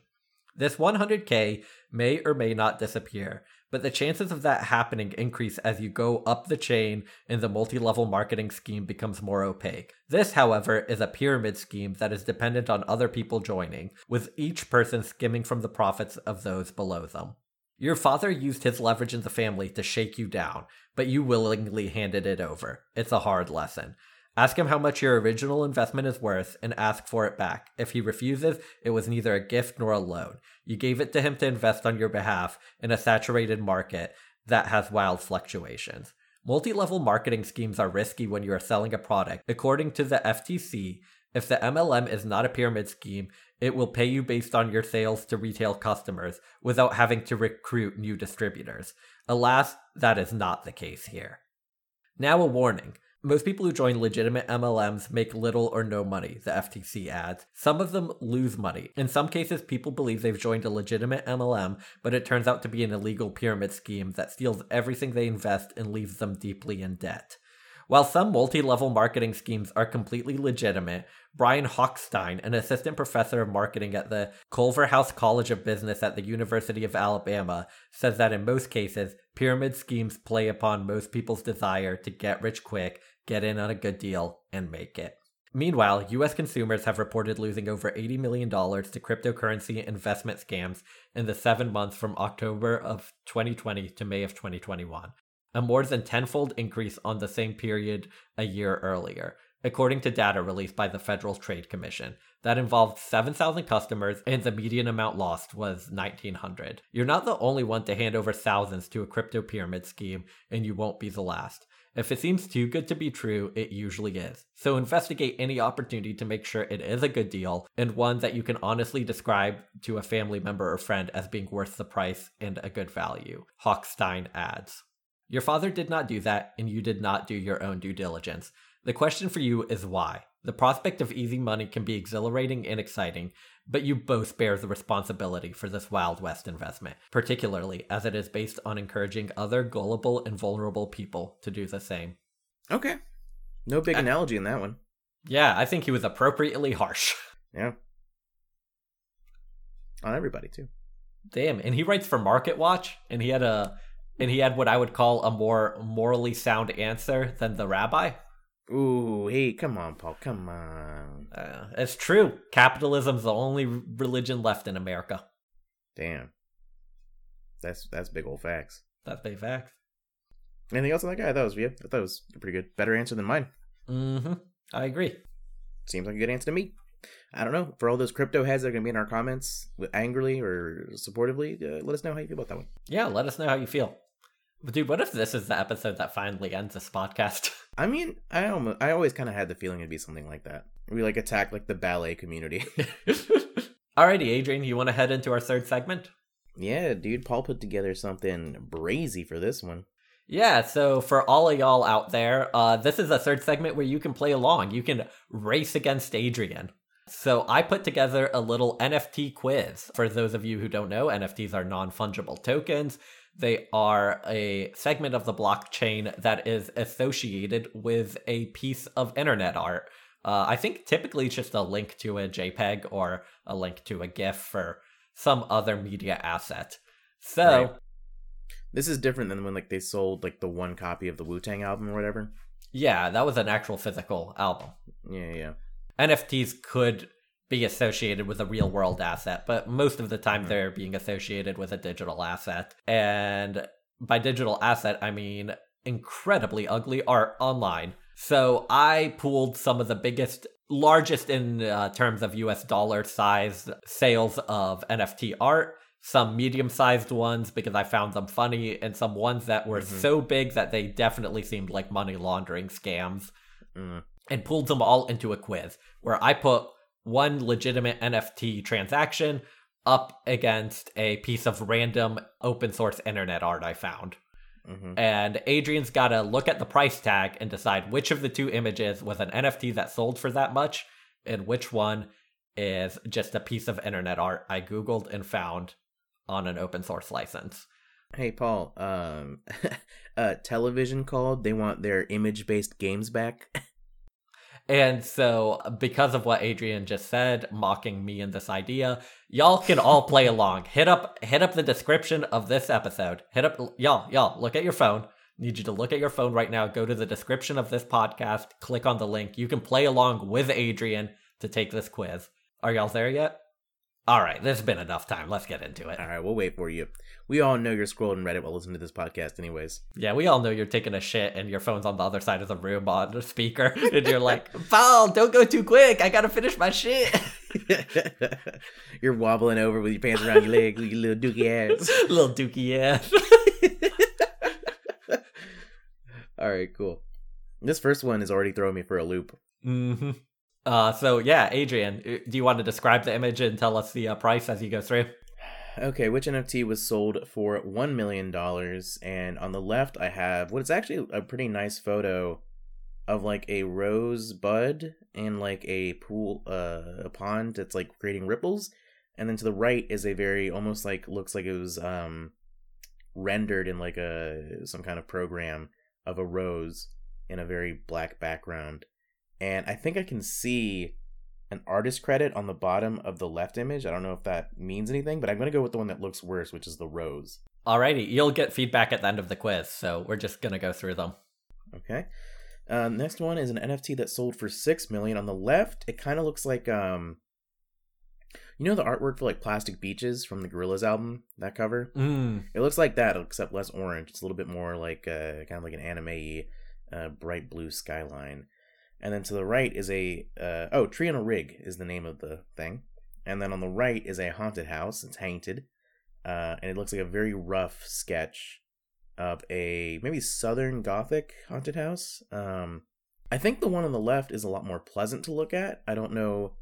This 100k may or may not disappear, but the chances of that happening increase as you go up the chain and the multi level marketing scheme becomes more opaque. This, however, is a pyramid scheme that is dependent on other people joining, with each person skimming from the profits of those below them. Your father used his leverage in the family to shake you down, but you willingly handed it over. It's a hard lesson. Ask him how much your original investment is worth and ask for it back. If he refuses, it was neither a gift nor a loan. You gave it to him to invest on your behalf in a saturated market that has wild fluctuations. Multi level marketing schemes are risky when you are selling a product. According to the FTC, if the MLM is not a pyramid scheme, it will pay you based on your sales to retail customers without having to recruit new distributors. Alas, that is not the case here. Now, a warning. Most people who join legitimate MLMs make little or no money, the FTC adds. Some of them lose money. In some cases, people believe they've joined a legitimate MLM, but it turns out to be an illegal pyramid scheme that steals everything they invest and leaves them deeply in debt. While some multi level marketing schemes are completely legitimate, Brian Hochstein, an assistant professor of marketing at the Culverhouse College of Business at the University of Alabama, says that in most cases, pyramid schemes play upon most people's desire to get rich quick, get in on a good deal, and make it. Meanwhile, US consumers have reported losing over $80 million to cryptocurrency investment scams in the seven months from October of 2020 to May of 2021 a more than tenfold increase on the same period a year earlier, according to data released by the Federal Trade Commission. That involved 7,000 customers, and the median amount lost was 1,900. You're not the only one to hand over thousands to a crypto pyramid scheme, and you won't be the last. If it seems too good to be true, it usually is. So investigate any opportunity to make sure it is a good deal and one that you can honestly describe to a family member or friend as being worth the price and a good value. Hochstein adds. Your father did not do that, and you did not do your own due diligence. The question for you is why. The prospect of easy money can be exhilarating and exciting, but you both bear the responsibility for this Wild West investment, particularly as it is based on encouraging other gullible and vulnerable people to do the same. Okay. No big Uh, analogy in that one. Yeah, I think he was appropriately harsh. Yeah. On everybody too. Damn, and he writes for Market Watch, and he had a and he had what I would call a more morally sound answer than the rabbi. Ooh, hey, come on, Paul, come on. Uh, it's true. Capitalism's the only religion left in America. Damn. That's that's big old facts. That's big facts. Anything else on that guy? Thought was yeah, that was a pretty good. Better answer than mine. Mm-hmm. I agree. Seems like a good answer to me. I don't know. For all those crypto heads that are gonna be in our comments angrily or supportively, uh, let us know how you feel about that one. Yeah, let us know how you feel. Dude, what if this is the episode that finally ends this podcast? I mean, I almost, I always kind of had the feeling it'd be something like that. We like attack like the ballet community. Alrighty, Adrian, you want to head into our third segment? yeah, dude. Paul put together something brazy for this one. Yeah, so for all of y'all out there, uh, this is a third segment where you can play along. You can race against Adrian. So I put together a little NFT quiz. For those of you who don't know, NFTs are non fungible tokens. They are a segment of the blockchain that is associated with a piece of internet art. Uh, I think typically just a link to a JPEG or a link to a GIF or some other media asset. So. Right. This is different than when like they sold like the one copy of the Wu Tang album or whatever. Yeah, that was an actual physical album. Yeah, yeah. NFTs could be associated with a real world asset, but most of the time Mhm. they're being associated with a digital asset. And by digital asset, I mean incredibly ugly art online. So I pulled some of the biggest, largest in uh, terms of US dollar size sales of NFT art. Some medium sized ones because I found them funny, and some ones that were Mhm. so big that they definitely seemed like money laundering scams Mm. and pulled them all into a quiz where I put one legitimate NFT transaction up against a piece of random open source internet art I found. hmm And Adrian's got to look at the price tag and decide which of the two images was an NFT that sold for that much and which one is just a piece of internet art I Googled and found on an open source license. Hey, Paul. Um, uh, television called. They want their image-based games back. And so, because of what Adrian just said, mocking me and this idea, y'all can all play along. Hit up, hit up the description of this episode. Hit up, y'all, y'all. Look at your phone. Need you to look at your phone right now. Go to the description of this podcast. Click on the link. You can play along with Adrian to take this quiz. Are y'all there yet? All right, there's been enough time. Let's get into it. All right, we'll wait for you. We all know you're scrolling Reddit while listening to this podcast, anyways. Yeah, we all know you're taking a shit and your phone's on the other side of the room on the speaker, and you're like, "Paul, don't go too quick. I gotta finish my shit." you're wobbling over with your pants around your legs, you little dookie ass. Little dookie ass. all right, cool. This first one is already throwing me for a loop. hmm Uh, so yeah, Adrian, uh, do you want to describe the image and tell us the uh, price as you go through? Okay, which NFT was sold for $1 million? And on the left, I have what is actually a pretty nice photo of like a rose bud and like a pool, uh, a pond that's like creating ripples. And then to the right is a very almost like looks like it was um rendered in like a some kind of program of a rose in a very black background. And I think I can see an artist credit on the bottom of the left image. I don't know if that means anything, but I'm going to go with the one that looks worse, which is the rose. Alrighty, you'll get feedback at the end of the quiz, so we're just gonna go through them. Okay. Um, next one is an NFT that sold for six million. On the left, it kind of looks like um, you know the artwork for like Plastic Beaches from the Gorillaz album. That cover. Mm. It looks like that, except less orange. It's a little bit more like uh, kind of like an anime, uh, bright blue skyline. And then to the right is a uh, oh tree on a rig is the name of the thing. And then on the right is a haunted house. It's haunted, uh, and it looks like a very rough sketch of a maybe southern gothic haunted house. Um, I think the one on the left is a lot more pleasant to look at. I don't know.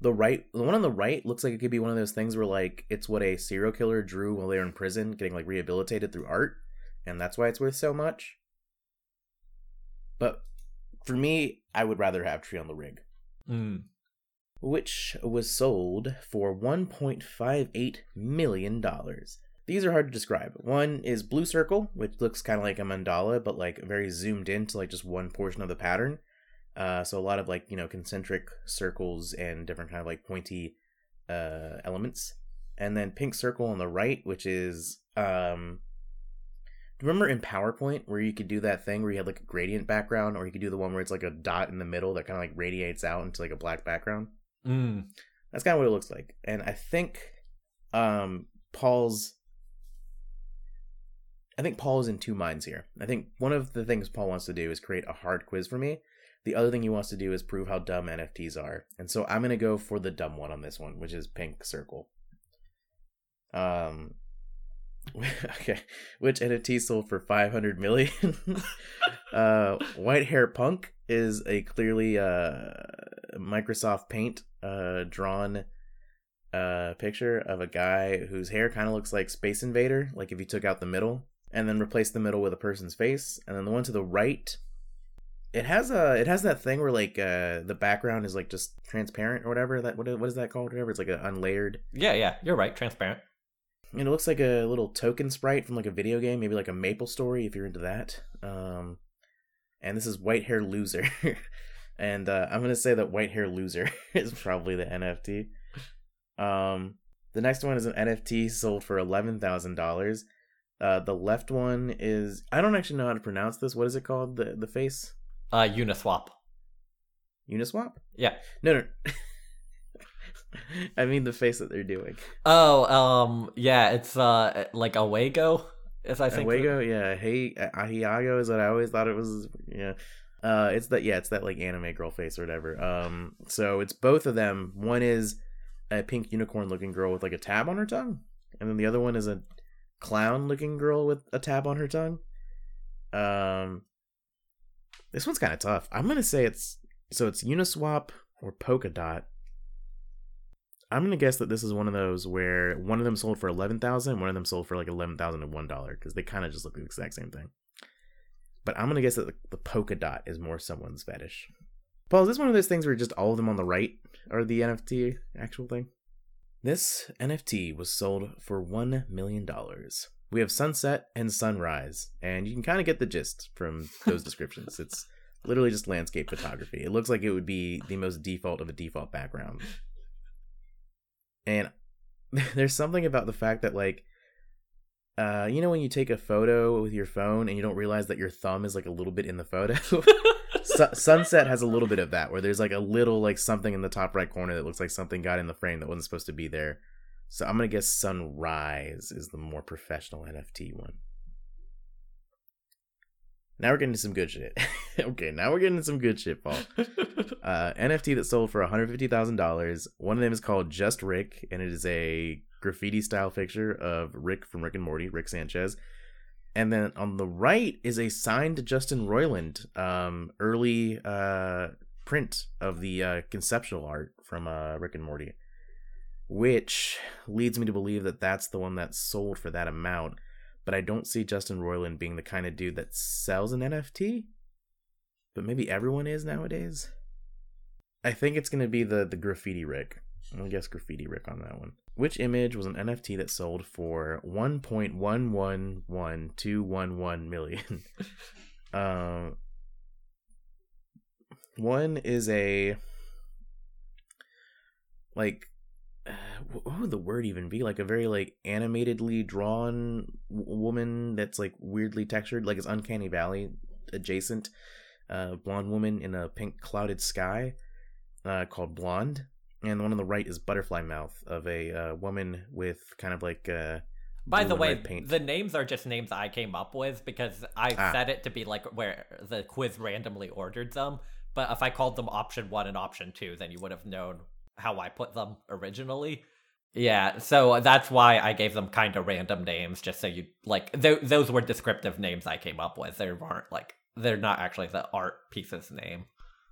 The right, the one on the right looks like it could be one of those things where like it's what a serial killer drew while they were in prison, getting like rehabilitated through art. and that's why it's worth so much. But for me, I would rather have Tree on the Rig, Mm. which was sold for $1.58 million. These are hard to describe. One is Blue Circle, which looks kind of like a mandala, but like very zoomed into like just one portion of the pattern. Uh, so a lot of like you know concentric circles and different kind of like pointy uh, elements. And then Pink Circle on the right, which is um, remember in PowerPoint where you could do that thing where you had like a gradient background, or you could do the one where it's like a dot in the middle that kind of like radiates out into like a black background. Mm. That's kind of what it looks like. And I think um Paul's I think Paul is in two minds here. I think one of the things Paul wants to do is create a hard quiz for me. The other thing he wants to do is prove how dumb NFTs are. And so I'm going to go for the dumb one on this one, which is pink circle. Um okay, which NFT sold for 500 million? uh white hair punk is a clearly uh Microsoft Paint uh drawn uh picture of a guy whose hair kind of looks like Space Invader, like if you took out the middle and then replaced the middle with a person's face, and then the one to the right it has a it has that thing where like uh the background is like just transparent or whatever that what what is that called whatever it's like an unlayered Yeah, yeah, you're right. Transparent. It looks like a little token sprite from like a video game maybe like a maple story if you're into that. Um and this is white hair loser. And uh i'm gonna say that white hair loser is probably the nft um the next one is an nft sold for $11000 uh the left one is i don't actually know how to pronounce this. What is it called? The the face? Uh, Uniswap. uniswap? Yeah. no no i mean the face that they're doing Oh, um, yeah, it's uh like Awego, as I think. Awego, yeah. Hey, Ahiago is what I always thought it was. Yeah, uh, it's that. Yeah, it's that like anime girl face or whatever. Um, so it's both of them. One is a pink unicorn looking girl with like a tab on her tongue, and then the other one is a clown looking girl with a tab on her tongue. Um, this one's kind of tough. I'm gonna say it's so it's Uniswap or Polkadot. I'm gonna guess that this is one of those where one of them sold for eleven thousand, one of them sold for like eleven thousand and one dollar because they kind of just look the exact same thing. But I'm gonna guess that the, the polka dot is more someone's fetish. Paul, is this one of those things where just all of them on the right are the NFT actual thing? This NFT was sold for one million dollars. We have sunset and sunrise, and you can kind of get the gist from those descriptions. It's literally just landscape photography. It looks like it would be the most default of a default background. And there's something about the fact that like uh you know when you take a photo with your phone and you don't realize that your thumb is like a little bit in the photo? Su- sunset has a little bit of that where there's like a little like something in the top right corner that looks like something got in the frame that wasn't supposed to be there. So i'm gonna guess sunrise is the more professional nft one now we're getting to some good shit okay now we're getting to some good shit paul uh, NFT that sold for $150,000. One of them is called Just Rick, and it is a graffiti style picture of Rick from Rick and Morty, Rick Sanchez. And then on the right is a signed Justin Roiland um, early uh, print of the uh, conceptual art from uh, Rick and Morty, which leads me to believe that that's the one that sold for that amount. But I don't see Justin Roiland being the kind of dude that sells an NFT. But maybe everyone is nowadays. I think it's gonna be the the graffiti Rick. I'm gonna guess graffiti Rick on that one. Which image was an NFT that sold for one point one one one two one one million? um, one is a like uh, what would the word even be? Like a very like animatedly drawn w- woman that's like weirdly textured, like it's Uncanny Valley adjacent. Uh, blonde woman in a pink clouded sky uh, called Blonde, and the one on the right is Butterfly Mouth of a uh, woman with kind of like uh, By the way, the names are just names I came up with because I Ah. set it to be like where the quiz randomly ordered them. But if I called them option one and option two, then you would have known how I put them originally. Yeah, so that's why I gave them kind of random names, just so you like th- those were descriptive names I came up with. They weren't like they're not actually the art piece's name.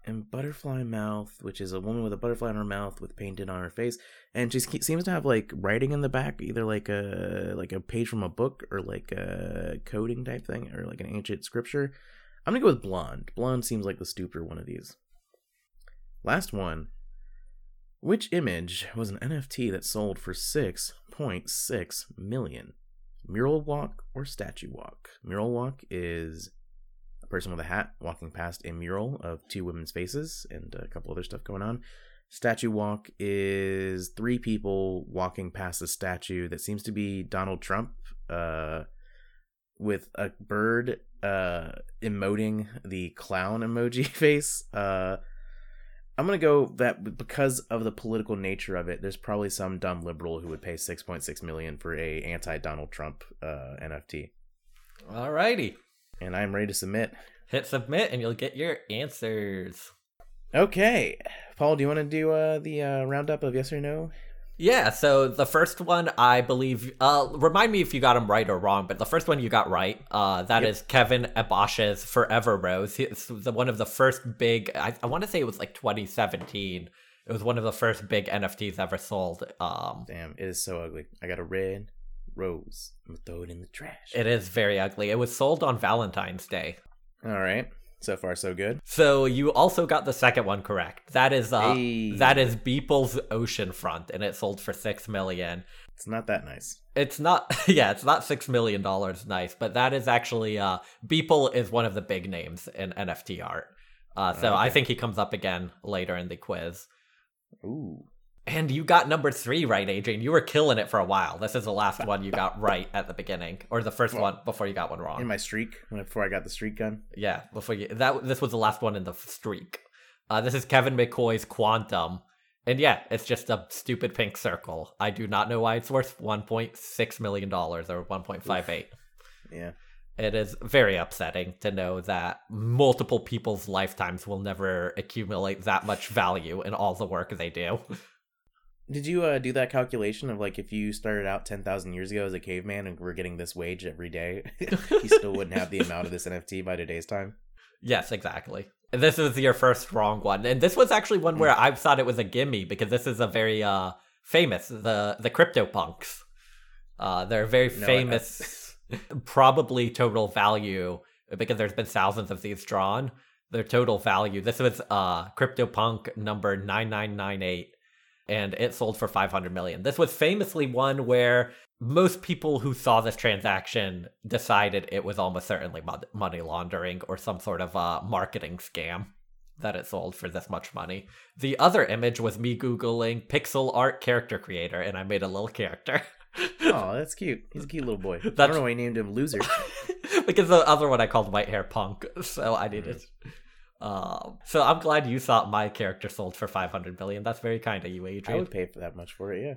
and butterfly mouth, which is a woman with a butterfly on her mouth with painted on her face, and she seems to have like writing in the back, either like a like a page from a book or like a coding type thing or like an ancient scripture. I'm gonna go with blonde. Blonde seems like the stupider one of these. Last one. Which image was an NFT that sold for 6.6 million? Mural walk or statue walk? Mural walk is a person with a hat walking past a mural of two women's faces and a couple other stuff going on. Statue walk is three people walking past a statue that seems to be Donald Trump uh, with a bird uh, emoting the clown emoji face. Uh, I'm gonna go that because of the political nature of it. There's probably some dumb liberal who would pay 6.6 million for a anti Donald Trump uh, NFT, Alrighty. and I'm ready to submit. Hit submit and you'll get your answers. Okay, Paul, do you want to do uh, the uh, roundup of yes or no? Yeah, so the first one, I believe, uh, remind me if you got them right or wrong, but the first one you got right. Uh, that Yep. is Kevin Abosch's Forever Rose. It's the, one of the first big, I, I want to say it was like 2017. It was one of the first big NFTs ever sold. Um, Damn, it is so ugly. I got a red rose. I'm gonna throw it in the trash. it is very ugly. It was sold on Valentine's Day. All right, so far so good. So you also got the second one correct. That is uh, Hey. that is Beeple's Oceanfront, and it sold for six million. It's not that nice. It's not, yeah, it's not six million dollars nice, but that is actually uh, Beeple is one of the big names in NFT art. Uh, so I think he comes up again later in the quiz. Ooh, And you got number three right, Adrian. You were killing it for a while. This is the last one you got right at the beginning, or the first Well, one before you got one wrong. in my streak before I got the streak gun. Yeah, before you that this was the last one in the streak. Uh, this is Kevin McCoy's Quantum, and yeah, it's just a stupid pink circle. I do not know why it's worth one point six million dollars or one point five eight. Yeah. It is very upsetting to know that multiple people's lifetimes will never accumulate that much value in all the work they do. Did you uh, do that calculation of like if you started out ten thousand years ago as a caveman and were getting this wage every day, you still wouldn't have the amount of this NFT by today's time? Yes, exactly. This is your first wrong one, and this was actually one where I thought it was a gimme because this is a very uh famous the the CryptoPunks. Uh, they're very No, famous, probably total value because there's been thousands of these drawn. Their total value. This was uh CryptoPunk number nine nine nine eight, and it sold for five hundred million. This was famously one where most people who saw this transaction decided it was almost certainly money laundering or some sort of uh, marketing scam that it sold for this much money. The other image was me googling pixel art character creator, and I made a little character. Oh, that's cute. He's a cute little boy. I don't know why he named him Loser. because the other one I called white hair punk, so I needed. Um, so I'm glad you thought my character sold for 500 million. That's very kind of you, I Adrian. would pay for that much for it. Yeah.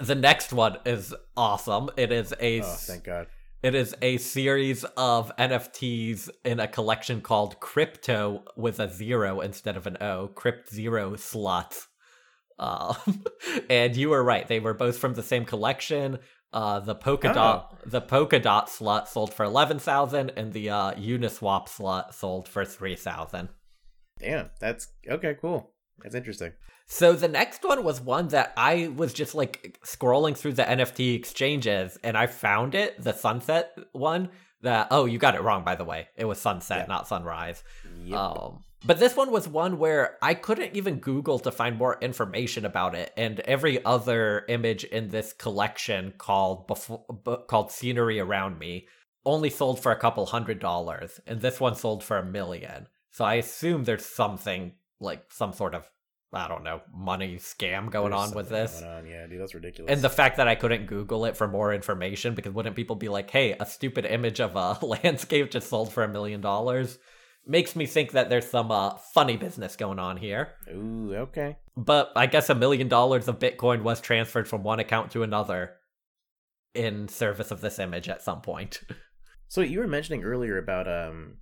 The next one is awesome. It is a Oh, thank God. It is a series of NFTs in a collection called Crypto with a zero instead of an O, Crypt Zero Slots. Um, and you were right; they were both from the same collection. Uh, the polka dot, the polka dot slot sold for eleven thousand, and the uh, Uniswap slot sold for three thousand. Damn, that's okay. Cool. That's interesting. So the next one was one that I was just like scrolling through the NFT exchanges and I found it, the sunset one. That oh, you got it wrong by the way. It was sunset, Yeah. not sunrise. Yep. Um, but this one was one where I couldn't even Google to find more information about it, and every other image in this collection called before, called "Scenery Around Me" only sold for a couple hundred dollars, and this one sold for a million. So I assume there's something like some sort of I don't know money scam going There's on with this. going on. Yeah, dude, that's ridiculous. And the fact that I couldn't Google it for more information, because wouldn't people be like, hey, a stupid image of a landscape just sold for a million dollars? Makes me think that there's some uh, funny business going on here. Ooh, okay. But I guess a million dollars of Bitcoin was transferred from one account to another in service of this image at some point. So you were mentioning earlier about um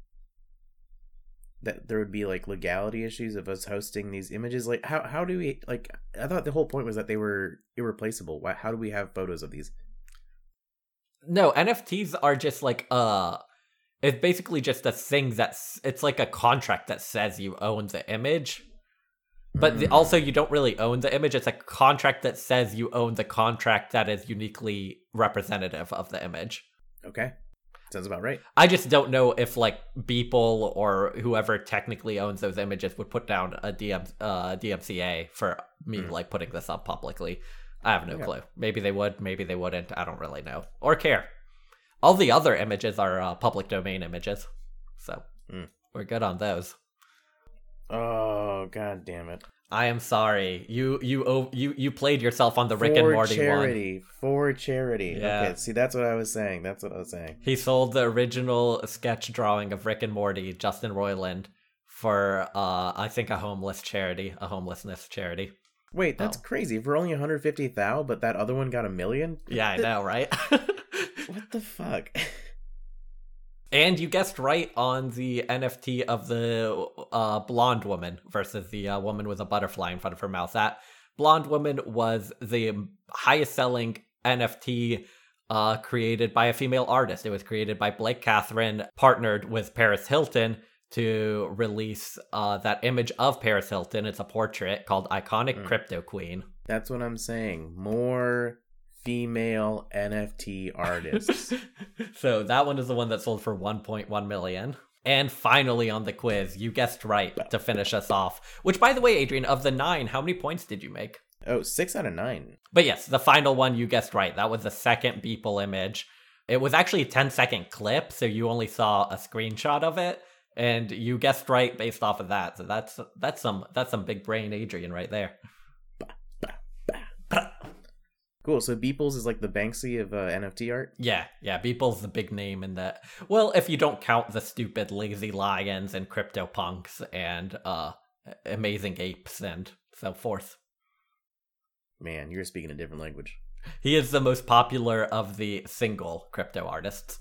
that there would be like legality issues of us hosting these images. Like how how do we like? I thought the whole point was that they were irreplaceable. Why, how do we have photos of these? No, NFTs are just like uh It's basically just a thing that's it's like a contract that says you own the image. But the, Mm. also you don't really own the image. It's a contract that says you own the contract that is uniquely representative of the image. Okay. Sounds about right. I just don't know if like Beeple or whoever technically owns those images would put down a DM uh, DMCA for me Mm. like putting this up publicly. I have no Okay. clue. Maybe they would, maybe they wouldn't. I don't really know or care. All the other images are uh, public domain images, so Mm. we're good on those. Oh god damn it. I am sorry. You you you you played yourself on the Rick and Morty one. For charity. For charity. Yeah. Okay, see that's what I was saying. That's what I was saying. He sold the original sketch drawing of Rick and Morty, Justin Roiland, for uh I think a homeless charity, a homelessness charity. Wait, that's Oh. crazy. For only 150 thou, but that other one got a million? Yeah, I know, right? What the fuck? and you guessed right on the NFT of the uh, blonde woman versus the uh, woman with a butterfly in front of her mouth. That blonde woman was the highest selling NFT uh, created by a female artist. It was created by Blake Kathryn, partnered with Paris Hilton to release uh, that image of Paris Hilton. It's a portrait called Iconic Mm. Crypto Queen. That's what I'm saying. More female NFT artists. so that one is the one that sold for 1.1 million. And finally on the quiz, you guessed right to finish us off. Which, by the way, Adrian, of the nine, how many points did you make? oh, six out of nine. But yes, the final one you guessed right. That was the second Beeple image. It was actually a 10 second clip, so you only saw a screenshot of it, and you guessed right based off of that. So that's that's some that's some big brain Adrian right there. Cool. So Beeples is like the Banksy of uh, NFT art. Yeah, yeah, Beeple's the big name in that. Well, if you don't count the stupid lazy lions and crypto punks and uh amazing apes and so forth. Man, you're speaking a different language. He is the most popular of the single crypto artists.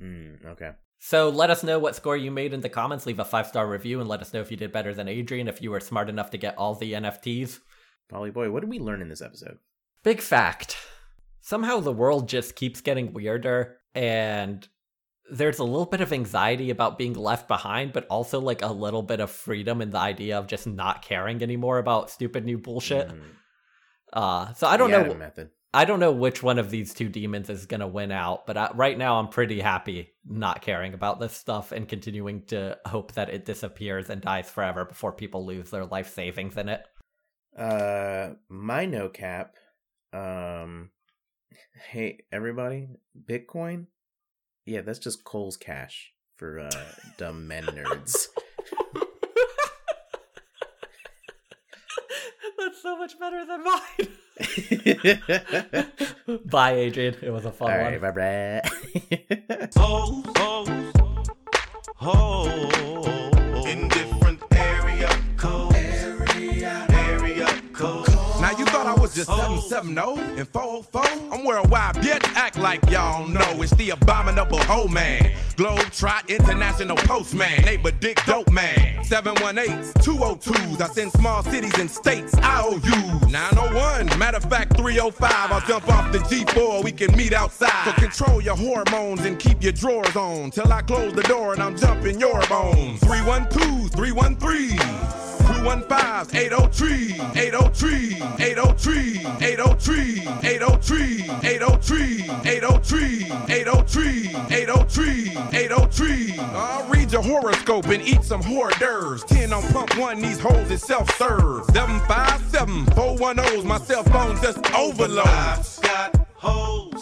Mm, okay. So let us know what score you made in the comments. Leave a five star review and let us know if you did better than Adrian, if you were smart enough to get all the NFTs. Polly boy, what did we learn in this episode? Big fact. Somehow the world just keeps getting weirder, and there's a little bit of anxiety about being left behind, but also like a little bit of freedom in the idea of just not caring anymore about stupid new bullshit. Mm, Uh, so I don't know. Method. I don't know which one of these two demons is gonna win out, but I, right now I'm pretty happy not caring about this stuff and continuing to hope that it disappears and dies forever before people lose their life savings in it. Uh, my no cap. Um, hey everybody, Bitcoin. Yeah, that's just Cole's cash for uh dumb men nerds. That's so much better than mine. Bye, Adrian. It was a fun All one. bye bye. Was just 770 and 404? I'm worldwide, bitch. Act like y'all know it's the abominable hoe man. Globe Trot International Postman. Neighbor Dick Dope Man. 718s, 202s. I send small cities and states IOUs. 901, matter of fact 305. I'll jump off the G4. We can meet outside. So control your hormones and keep your drawers on. Till I close the door and I'm jumping your bones. 312s, 313s. 215 I read your horoscope and eat some hors d'oeuvres. 10 on pump one, these holes is self serve. 757 410's my cell phone just overload. I've got holes.